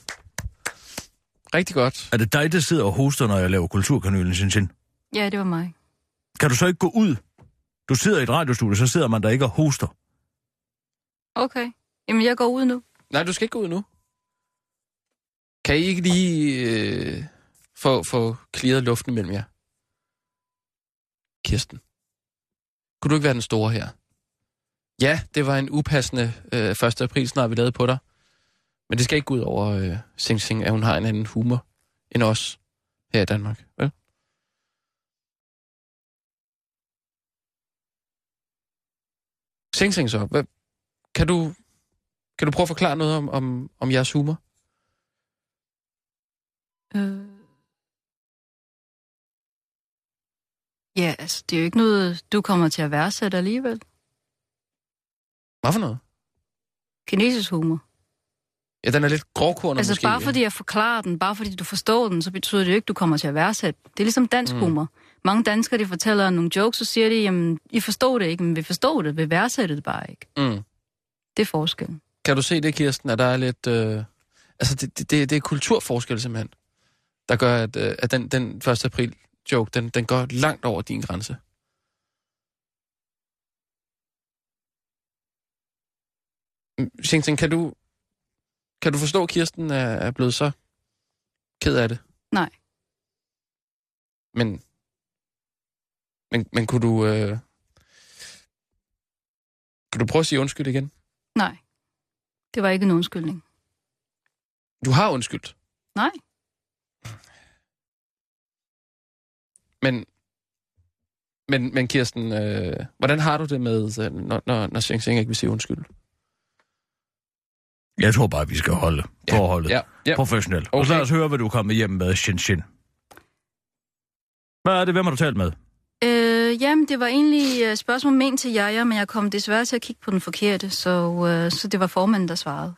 E: Rigtig godt.
D: Er det dig, der sidder og hoster, når jeg laver kulturkanylen, sin sin?
A: Ja, det var mig.
D: Kan du så ikke gå ud? Du sidder i et radiostudie, så sidder man der ikke og hoster.
A: Okay. Jamen, jeg går ud nu.
E: Nej, du skal ikke gå ud nu. Kan I ikke lige øh, få, få clearet luften mellem jer? Kirsten. Kunne du ikke være den store her? Ja, det var en upassende øh, 1. april snart, vi lavede på dig. Men det skal ikke gå ud over øh, Sing Sing, at hun har en anden humor end os her i Danmark. Vel? Sing Sing så. Hvad, kan, du, kan du prøve at forklare noget om, om, om jeres humor?
A: Øh... Ja, altså, det er jo ikke noget, du kommer til at værdsætte alligevel.
E: Hvad for noget?
A: Kinesisk humor.
E: Ja, den er lidt grovkornet
A: Altså,
E: måske.
A: bare fordi jeg forklarer den, bare fordi du forstår den, så betyder det jo ikke, at du kommer til at værdsætte. Det er ligesom dansk
E: mm.
A: humor. Mange danskere, de fortæller nogle jokes, så siger de, jamen, I forstår det ikke, men vi forstår det, vi værdsætter det bare ikke.
E: Mm.
A: Det er forskellen.
E: Kan du se det, Kirsten, at der er lidt... Øh... Altså, det, det, det, er kulturforskel simpelthen, der gør, at, øh, at den, den 1. april joke, den, den går langt over din grænse. Mm, Xing Ting, kan du, kan du forstå, at Kirsten er, er blevet så ked af det?
A: Nej.
E: Men, men, men kunne du... Øh... Kan du prøve at sige undskyld igen?
A: Nej. Det var ikke en undskyldning.
E: Du har undskyldt.
A: Nej.
E: Men, men, men Kirsten, øh, hvordan har du det med, øh, når, når, når Xing Xing ikke vil sige undskyld?
D: Jeg tror bare, vi skal holde forholdet
E: Ja, ja.
D: professionelt. Og
E: Okay.
D: så lad os høre, hvad du er kommet hjem med, Shin Shin. Hvad er det? Hvem har du talt med?
A: Øh, jamen, det var egentlig et spørgsmål ment til Jaja, men jeg kom desværre til at kigge på den forkerte, så, øh, så det var formanden, der svarede.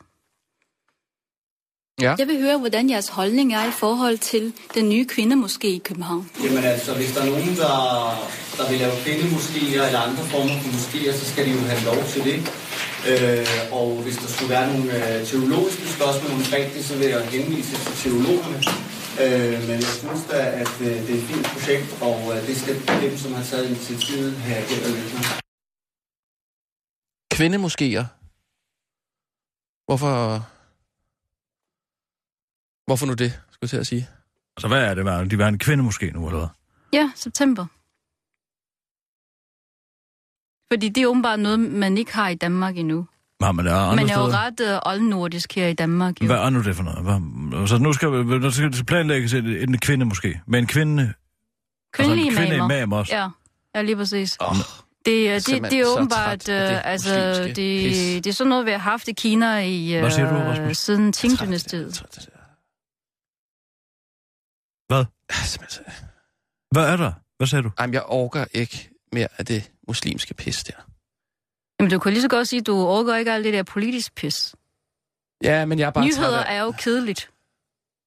E: Ja.
A: Jeg vil høre, hvordan jeres holdning er i forhold til den nye kvindemoské i København.
H: Jamen altså, hvis der er nogen, der, der vil lave kvindemoskéer eller andre former for moskéer, så skal de jo have lov til det. Øh, og hvis der skulle være nogle øh, teologiske spørgsmål omkring det, så vil jeg henvise til teologerne. Øh, men jeg synes da, at øh, det er et fint projekt, og øh, det skal dem, som har taget initiativet, have held og med.
E: Kvindemoskéer. Hvorfor... Hvorfor nu det, skulle jeg til at sige?
D: Altså, hvad er det? Det? De have en kvinde måske nu, eller hvad?
A: Ja, september. Fordi det er åbenbart noget, man ikke har i Danmark endnu.
D: Nej, men der er andre
A: Man er jo ret øh, oldnordisk her i Danmark. Jo.
D: Hvad er nu det for noget? Hvad? Så nu skal, nu skal det planlægges en, en kvinde måske. Med en kvinde...
A: Kvindelige
D: altså en kvinde
A: imamer.
D: imam også.
A: Ja, ja lige præcis.
E: Oh,
A: Det, er- det,
E: Simpelthen
A: det er åbenbart,
E: det
A: øh, altså, det, det er sådan noget, vi har haft i Kina i,
D: Hvad siger du,
A: øh,
D: Rasmus?
A: siden Qing-dynastiet.
D: Hvad? Hvad er der? Hvad sagde du?
E: Jamen, jeg orker ikke mere af det muslimske pis der.
A: Jamen, du kan lige så godt sige, at du overgår ikke alt det der politisk pis.
E: Ja, men jeg er bare
A: Nyheder
E: træt af...
A: er jo kedeligt.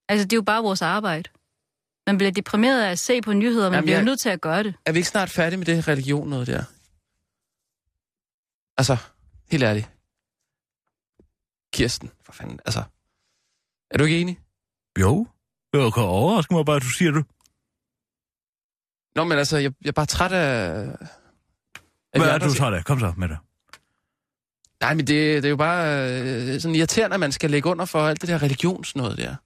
A: Altså, det er jo bare vores arbejde. Man bliver deprimeret af at se på nyheder, man
E: Jamen,
A: bliver
E: jeg-
A: jo nødt til at gøre det.
E: Er vi ikke snart færdige med det religion noget der? Altså, helt ærligt. Kirsten, for fanden, altså. Er du ikke enig?
D: Jo. Jeg kan overraske mig bare, at du siger det.
E: Nå, men altså, jeg, jeg er bare træt af... af
D: Hvad er du træt af? Kom så med det.
E: Nej, men det, det er jo bare øh, sådan irriterende, at man skal lægge under for alt det der religionsnoget der.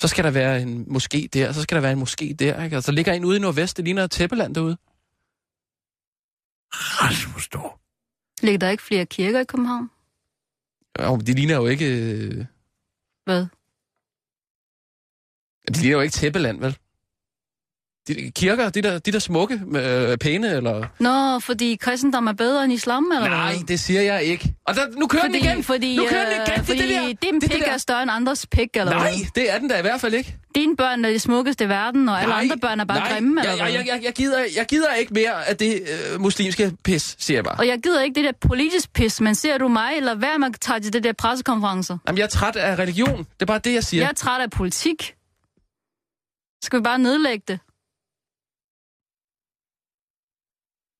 E: Så skal der være en moské der, så skal der være en moské der, ikke? Altså, der ligger en ude i Nordvest, det ligner et tæppeland derude.
D: Rasmus, dog.
A: Ligger der ikke flere kirker i København?
E: Jo, de ligner jo ikke... Øh,
A: Hvad?
E: de ligner jo ikke tæppeland, vel? De, kirker, de der, de der smukke, øh, pæne, eller...
A: Nå, fordi kristendom er bedre end islam, eller
E: Nej,
A: hvad?
E: det siger jeg ikke. Og der, nu kører
A: fordi,
E: den igen!
A: Fordi,
E: nu kører den
A: øh,
E: igen! Det er
A: fordi
E: det der!
A: din
E: det er
A: pik
E: det der.
A: er større end andres pik, eller
E: Nej,
A: hvad?
E: det er den da i hvert fald ikke.
A: Dine børn er de smukkeste i verden, og alle
E: Nej,
A: andre børn er bare
E: nej,
A: grimme, eller
E: jeg, jeg, jeg, jeg, gider, jeg gider ikke mere af det øh, muslimske pis, siger jeg bare.
A: Og jeg gider ikke det der politisk pis, men ser du mig, eller hvad man tager til det der pressekonferencer?
E: Jamen, jeg er træt af religion. Det er bare det, jeg siger.
A: Jeg er træt af politik. Skal vi bare nedlægge det?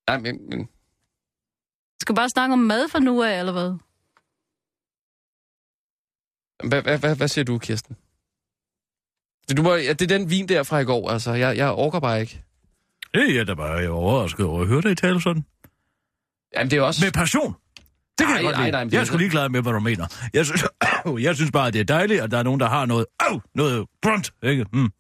E: Nej, men, men,
A: Skal vi bare snakke om mad fra nu af, eller hvad?
E: hvad, hvad, hvad, hvad siger du, Kirsten? Du må, ja, det er den vin der fra i går, altså. Jeg, jeg orker bare ikke.
D: Det er jeg da bare overrasket over at høre dig i tale sådan.
E: Jamen, det er også...
D: Med passion. Det kan
E: Nej,
D: jeg godt
E: nej,
D: lide.
E: nej, men det
D: jeg
E: er
D: er sgu ligeglad med, hvad du mener. Jeg synes, jeg synes bare, at det er dejligt, at der er nogen, der har noget, oh, noget grunt, ikke? Mm.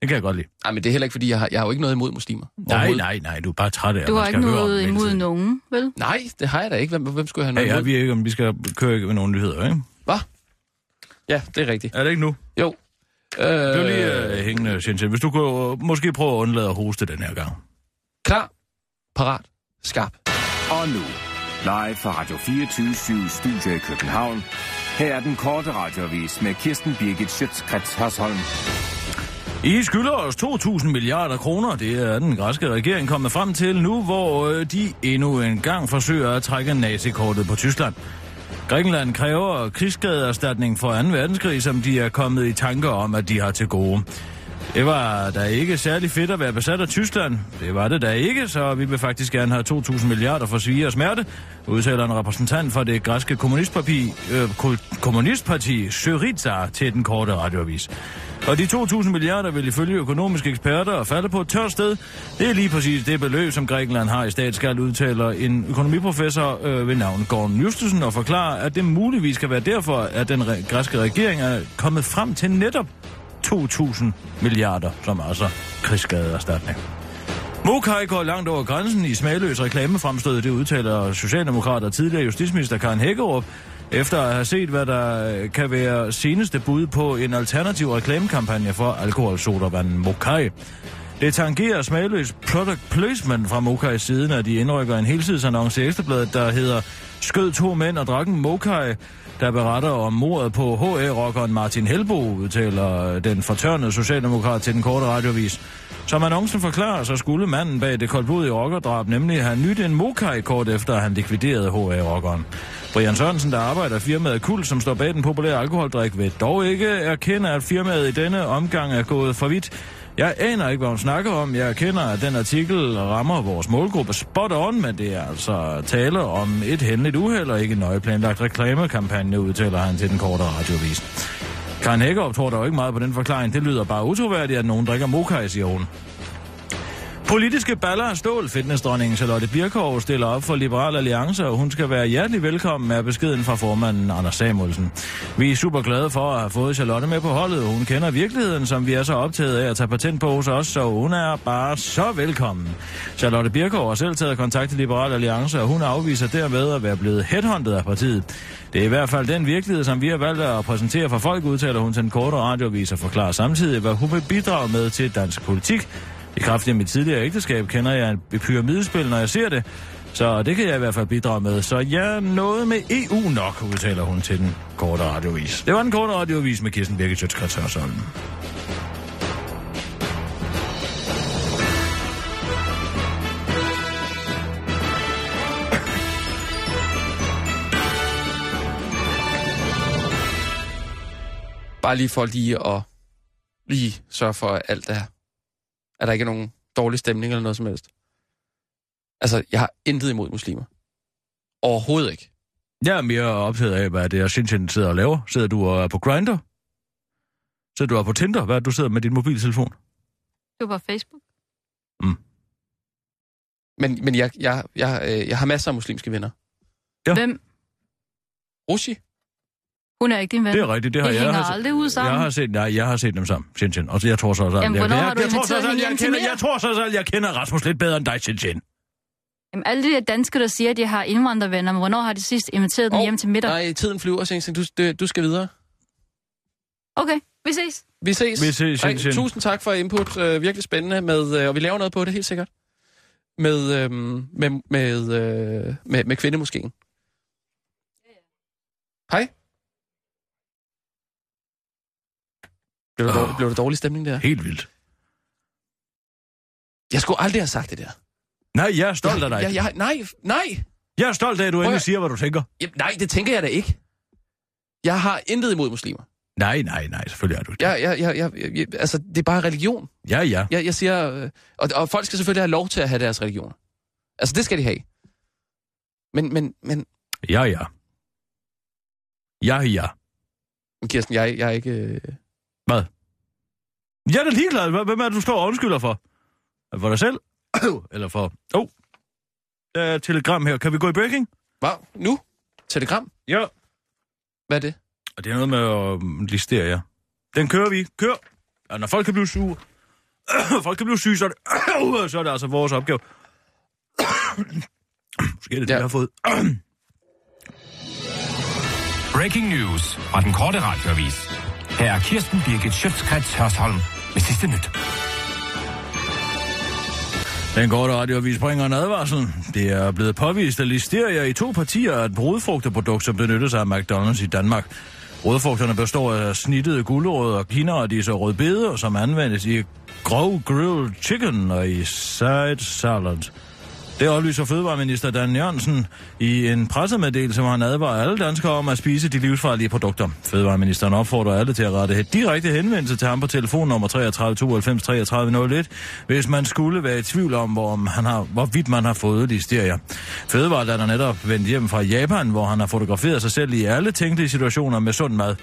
D: Det kan jeg godt lide.
E: Nej, men det er heller ikke, fordi jeg har, jeg har jo ikke noget imod muslimer.
D: Nej, nej, nej, du er bare træt af, at
A: Du har ikke noget imod
D: tiden.
A: nogen, vel?
E: Nej, det har jeg da ikke. Hvem, hvem skulle jeg have
D: Ja,
E: noget
D: jeg
E: imod?
D: ved ikke, om vi skal køre med nogle nyheder, ikke?
E: Hvad? Ja, det er rigtigt.
D: Er det ikke nu?
E: Jo. Øh,
D: Det er lige uh, hængende, Shenzhen. Hvis du kunne uh, måske prøve at undlade at hoste den her gang.
E: Klar, parat, skarp.
F: Og nu, live fra Radio 24 Studio i København. Her er den korte radiovis med Kirsten Birgit Schøtzgrads Hasholm.
D: I skylder os 2.000 milliarder kroner. Det er den græske regering kommet frem til nu, hvor øh, de endnu en gang forsøger at trække nazikortet på Tyskland. Grækenland kræver krigsskadeerstatning for 2. verdenskrig, som de er kommet i tanker om, at de har til gode. Det var da ikke særlig fedt at være besat af Tyskland. Det var det da ikke, så vi vil faktisk gerne have 2.000 milliarder for svige og smerte, udtaler en repræsentant for det græske kommunistparti, øh, kommunistparti Syriza til den korte radioavis. Og de 2.000 milliarder vil ifølge økonomiske eksperter falde på et tørt sted. Det er lige præcis det beløb, som Grækenland har i statsskald, udtaler en økonomiprofessor øh, ved navn Gordon Justesen og forklarer, at det muligvis kan være derfor, at den re- græske regering er kommet frem til netop 2.000 milliarder, som altså krigsskadeerstatning. Mokai går langt over grænsen i smagløs reklamefremstød, det udtaler Socialdemokrat og tidligere justitsminister Karen Hækkerup, efter at have set, hvad der øh, kan være seneste bud på en alternativ reklamekampagne for alkoholsodavanden Mokai. Det tangerer smagløs product placement fra Mokai siden, at de indrykker en helsidesannonce i Ekstrabladet, der hedder Skød to mænd og drak en Mokai, der beretter om mordet på HA-rockeren Martin Helbo, udtaler den fortørnede socialdemokrat til den korte radiovis. Som annoncen forklarer, så skulle manden bag det koldblodige rockerdrab nemlig have nyt en Mokai kort efter, at han likviderede HA-rockeren. Brian Sørensen, der arbejder i firmaet Kul, som står bag den populære alkoholdrik, vil dog ikke erkende, at firmaet i denne omgang er gået for vidt. Jeg aner ikke, hvad hun snakker om. Jeg kender, at den artikel rammer vores målgruppe spot on, men det er altså tale om et hændeligt uheld og ikke en nøje planlagt reklamekampagne, udtaler han til den korte radiovis. Karen Hækkerup tror dog ikke meget på den forklaring. Det lyder bare utroværdigt, at nogen drikker mokai, siger hun. Politiske baller af stål. Fitnessdronningen Charlotte Birkov stiller op for Liberal Alliance, og hun skal være hjertelig velkommen med beskeden fra formanden Anders Samuelsen. Vi er super glade for at have fået Charlotte med på holdet. Hun kender virkeligheden, som vi er så optaget af at tage patent på hos os, så hun er bare så velkommen. Charlotte Birkov har selv taget kontakt til Liberal Alliance, og hun afviser dermed at være blevet headhunted af partiet. Det er i hvert fald den virkelighed, som vi har valgt at præsentere for folk, udtaler hun til en korte radiovis og forklarer samtidig, hvad hun vil bidrage med til dansk politik. I kraft af mit tidligere ægteskab kender jeg et pyramidespil, når jeg ser det. Så det kan jeg i hvert fald bidrage med. Så ja, noget med EU nok, udtaler hun til den korte radiovis. Det var den korte radiovis med Kirsten Birgit Sjøtskrets
E: Bare lige for lige at lige sørge for, at alt er, at der ikke er nogen dårlig stemning eller noget som helst. Altså, jeg har intet imod muslimer. Overhovedet ikke.
D: Jeg er mere optaget af, hvad det er, Sintin sidder og laver. Sidder du og er på Grindr? Sidder du og er på Tinder? Hvad er det, du sidder med din mobiltelefon?
A: Det var på Facebook.
E: Men, men jeg, jeg, jeg, øh, jeg har masser af muslimske venner.
D: Ja.
A: Hvem?
E: Rushi?
A: Hun er ikke din ven.
D: Det er rigtigt, det har
A: I
D: jeg.
A: hænger
D: har,
A: aldrig ud sammen.
D: Jeg har set, nej, jeg har set dem sammen, Sintin. Og jeg tror så også,
A: Jamen,
D: jeg, jeg, jeg, tror så jeg,
A: til
D: kender, jeg tror så at jeg kender Rasmus lidt bedre end dig, Sintin.
A: Jamen, alle de der danskere, der siger, at de har indvandrervenner, men hvornår har de sidst inviteret dem hjem til middag?
E: Nej, tiden flyver, Singsen. Du, du, du skal videre.
A: Okay, vi ses.
E: Vi ses.
D: Vi ses,
E: Ej,
D: Shin Shin.
E: Tusind tak for input. Øh, virkelig spændende. Med, øh, og vi laver noget på det, helt sikkert. Med, øh, med, med, øh, med, med kvindemoskeen. Hej. Blev der,
D: Åh.
E: dårlig, blev der dårlig stemning der?
D: Helt vildt.
E: Jeg skulle aldrig have sagt det der.
D: Nej, jeg er stolt af dig.
E: Jeg, jeg, nej, nej.
D: Jeg er stolt af, at du endelig
E: at-
D: siger, hvad du tænker.
E: Jamen, nej, det tænker jeg da ikke. Jeg har intet imod muslimer.
D: Nej, nej, nej, selvfølgelig er du ikke.
E: Jeg, jeg, jeg, jeg, jeg, altså, det er bare religion.
D: Ja, ja.
E: Jeg, jeg siger, øh, og, og folk skal selvfølgelig have lov til at have deres religion. Altså, det skal de have. Men, men, men,
D: Ja, ja. Ja, ja.
E: Kirsten, jeg, jeg er ikke... Øh...
D: Jeg er da ligeglad. Hvad- Hvem er det, du står og undskylder for? Det For dig selv? Eller for... Åh, oh. der er et telegram her. Kan vi gå i breaking?
E: Hvad? Nu? telegram.
D: Ja.
E: Hvad er det?
D: Og det er noget med at listere, ja. Den kører vi. Kør. Og når folk kan blive sure, folk kan blive syge, så er det, så er det altså vores opgave. Måske er det det,
E: Ja.
D: jeg har fået.
F: Breaking news fra den korte radioavis. Her er Kirsten Birgit Schøtzgrads Hørsholm med sidste nyt.
D: Den korte radioavis bringer en advarsel. Det er blevet påvist af listeria i to partier af et brudfrugteprodukt, som benyttes af McDonald's i Danmark. Rødfrugterne består af snittede gulerødder, kinartis og rødbeder, som anvendes i grov grilled chicken og i side salad. Det oplyser Fødevareminister Dan Jørgensen i en pressemeddelelse, hvor han advarer alle danskere om at spise de livsfarlige produkter. Fødevareministeren opfordrer alle til at rette direkte henvendelse til ham på telefonnummer 33 92 33 01, hvis man skulle være i tvivl om, hvor han har, hvorvidt man har fået listeria. Fødevare er netop vendt hjem fra Japan, hvor han har fotograferet sig selv i alle tænkelige situationer med sund mad.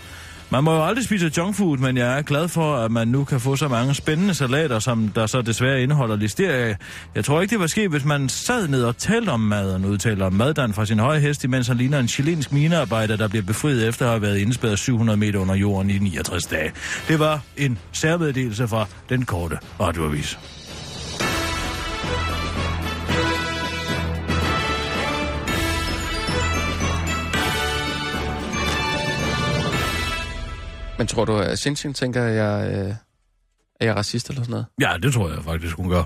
D: Man må jo aldrig spise junkfood, men jeg er glad for, at man nu kan få så mange spændende salater, som der så desværre indeholder listeria. Jeg tror ikke, det var sket, hvis man sad ned og talte om maden, udtaler Maddan fra sin høje hest, imens han ligner en chilensk minearbejder, der bliver befriet efter at have været indspærret 700 meter under jorden i 69 dage. Det var en særmeddelelse fra den korte radioavis.
E: Men tror du, at Xinjiang tænker, at jeg, øh, er jeg racist eller sådan noget?
D: Ja, det tror jeg faktisk, hun gør.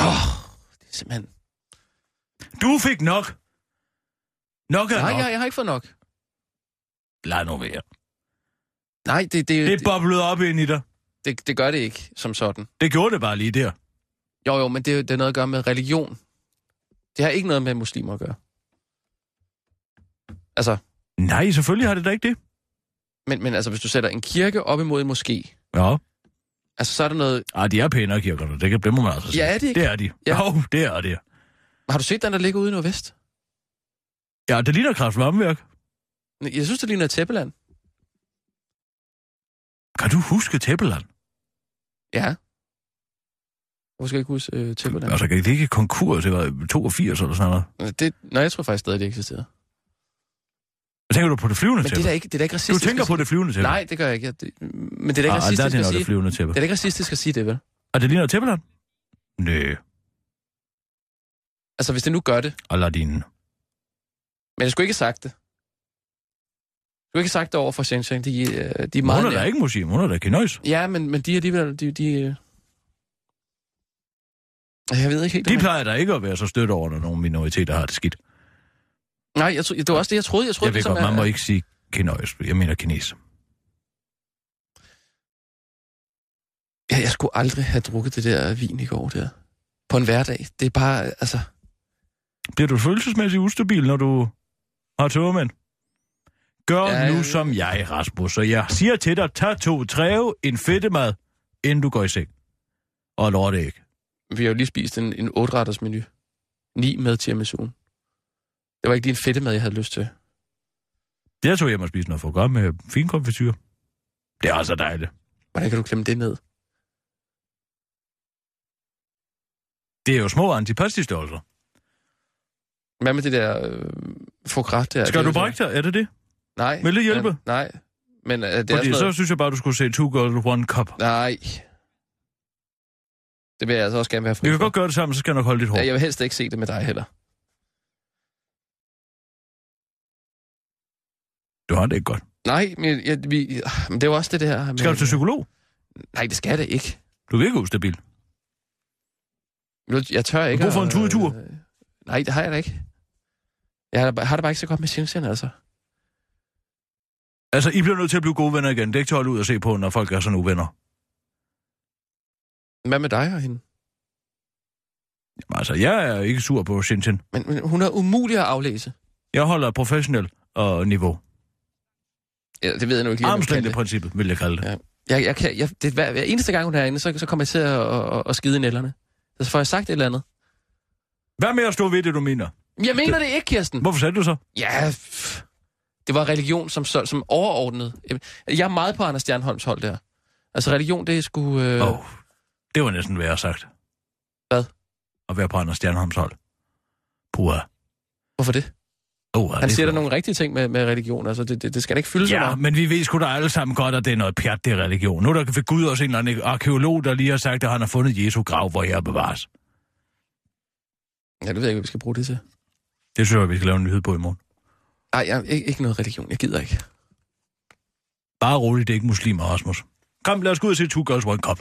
E: Åh, oh, det er simpelthen...
D: Du fik nok. Nok er
E: Nej,
D: nok.
E: jeg, jeg har ikke fået nok.
D: Lad nu være.
E: Nej, det, det,
D: Det er boblet op ind i dig.
E: det, det gør det ikke som sådan.
D: Det gjorde det bare lige der.
E: Jo, jo, men det, det er noget at gøre med religion. Det har ikke noget med muslimer at gøre. Altså,
D: Nej, selvfølgelig har det da ikke det.
E: men, men altså, hvis du sætter en kirke op imod en moské,
D: Ja.
E: altså, så er der noget...
D: Ah, de er pænere kirkerne. Det, kan, må man altså sige.
E: Ja, er det ikke?
D: Det er de.
E: Ja.
D: Jo, det er det.
E: Har du set den, der ligger ude i Nordvest?
D: Ja, det ligner kraftvarmeværk.
E: Jeg synes, det ligner tæppeland.
D: Kan du huske Tæppeland?
E: Ja. Hvorfor skal jeg ikke huske øh, tæppeland?
D: Altså, det ikke konkurs? Det var 82 eller sådan noget.
E: Det, nej, jeg tror faktisk stadig, det eksisterer.
D: Tænker du på det flyvende
E: Men det er
D: tæppe?
E: da ikke, det er da ikke
D: Du
E: racistisk.
D: tænker
E: at
D: på det flyvende tæppe?
E: Nej, det gør jeg ikke. Jeg- Det, men det er da ikke
D: Ah, der er
E: racistisk
D: det
E: at sige.
D: det flyvende tæppe.
E: Det er da ikke racistisk at sige det, vel?
D: Og det ligner Tæppeland? Næ,
E: Altså, hvis det nu gør det.
D: Aladdin.
E: Men jeg skulle ikke have sagt det. Jeg skulle ikke sagt det over for Shenzhen. De, øh, de er
D: Hun
E: meget...
D: er da ikke muslim, hun er da kinøjs.
E: Ja, men, men de er alligevel... De, de, øh... Jeg ved ikke helt,
D: De plejer da ikke at være så stødt over, når nogle minoriteter har det skidt.
E: Nej, jeg, det var også det, jeg troede. Jeg troede
D: Jeg ved godt, man
E: at-
D: må ikke sige kinøjs. Jeg mener kines.
E: Jeg, jeg skulle aldrig have drukket det der vin i går der. På en hverdag. Det er bare, altså...
D: Bliver du følelsesmæssigt ustabil, når du har tømmermænd? Gør
E: Ja,
D: ja, nu
E: ja.
D: som jeg, Rasmus, og jeg siger til dig, tag to træve, en fedtemad, inden du går i seng. Og lorteæg.
E: Vi har jo lige spist en, en 8-retters menu. Ni med tiramisuen. Det var ikke lige en fedtemad, jeg havde lyst til.
D: Det jeg tog hjem og spise noget for godt med finkonfetyr. Det er altså dejligt.
E: Hvordan kan du klemme det ned?
D: Det er jo små antipasti-størrelser.
E: Hvad med det der øh, fokrat der?
D: Skal
E: Det
D: du
E: er
D: brække dig? Er det det?
E: så- Nej.
D: Vil det hjælpe?
E: Men, nej. Men øh, det er
D: Fordi så
E: noget...
D: synes jeg bare, du skulle se Two Girls, One Cup.
E: Nej. Det vil jeg altså også gerne være fri
D: Vi kan
E: for.
D: godt gøre det sammen, så skal jeg nok holde dit hår.
E: Ja, jeg vil helst ikke se det med dig heller.
D: Du har det ikke godt.
E: Nej, men, jeg, vi, men det er jo også det der... Med,
D: Skal du til psykolog?
E: Nej, det skal det ikke.
D: Du er ikke ustabil.
E: Jeg tør ikke...
D: brug for en tur i tur.
E: Nej, det har jeg da ikke. Jeg har, har det bare ikke så godt med Xinjiang, altså.
D: Altså, I bliver nødt til at blive gode venner igen. Det er ikke til at holde ud og se på, når folk er sådan uvenner.
E: Hvad med dig og hende?
D: Jamen, altså, jeg er ikke sur på Shenzhen.
E: Men, men hun er umulig at aflæse.
D: Jeg holder professionel og niveau.
E: Ja, det ved jeg nu ikke lige, jeg det.
D: Armslængdeprincippet, vil jeg kalde det.
E: Ja. Jeg, jeg kan, jeg, det er hver, hver eneste gang, hun er inde, så, så kommer jeg til at, at, at skide i nælderne. Så får jeg sagt et eller andet.
D: Hvad med at stå ved det, du mener?
E: Jeg mener det ikke, Kirsten.
D: Hvorfor sagde du så?
E: Ja, pff. det var religion som, som overordnet. Jeg er meget på Anders Stjernholms hold der. Altså religion, det sgu... Øh...
D: Oh, det var næsten værre sagt.
E: Hvad?
D: At være på Anders Stjernholms hold. Puha.
E: Hvorfor det?
D: Oh,
E: Han siger der nogle rigtige ting med, med religion. Altså, det, det, det skal da ikke fylde så
D: Ja,
E: meget.
D: men vi ved sgu da alle sammen godt, at det er noget pjat, det er religion. Nu er der ved Gud også en eller anden arkeolog, der lige har sagt, at han har fundet Jesu grav, hvor jeg bevares.
E: Ja, det ved jeg ikke, hvad vi skal bruge det til.
D: Det synes jeg, vi skal lave en nyhed på i morgen.
E: Nej, jeg, ikke, ikke noget religion. Jeg gider ikke.
D: Bare roligt, det er ikke muslimer, Rasmus. Kom, lad os gå ud og se Two Girls One Cup.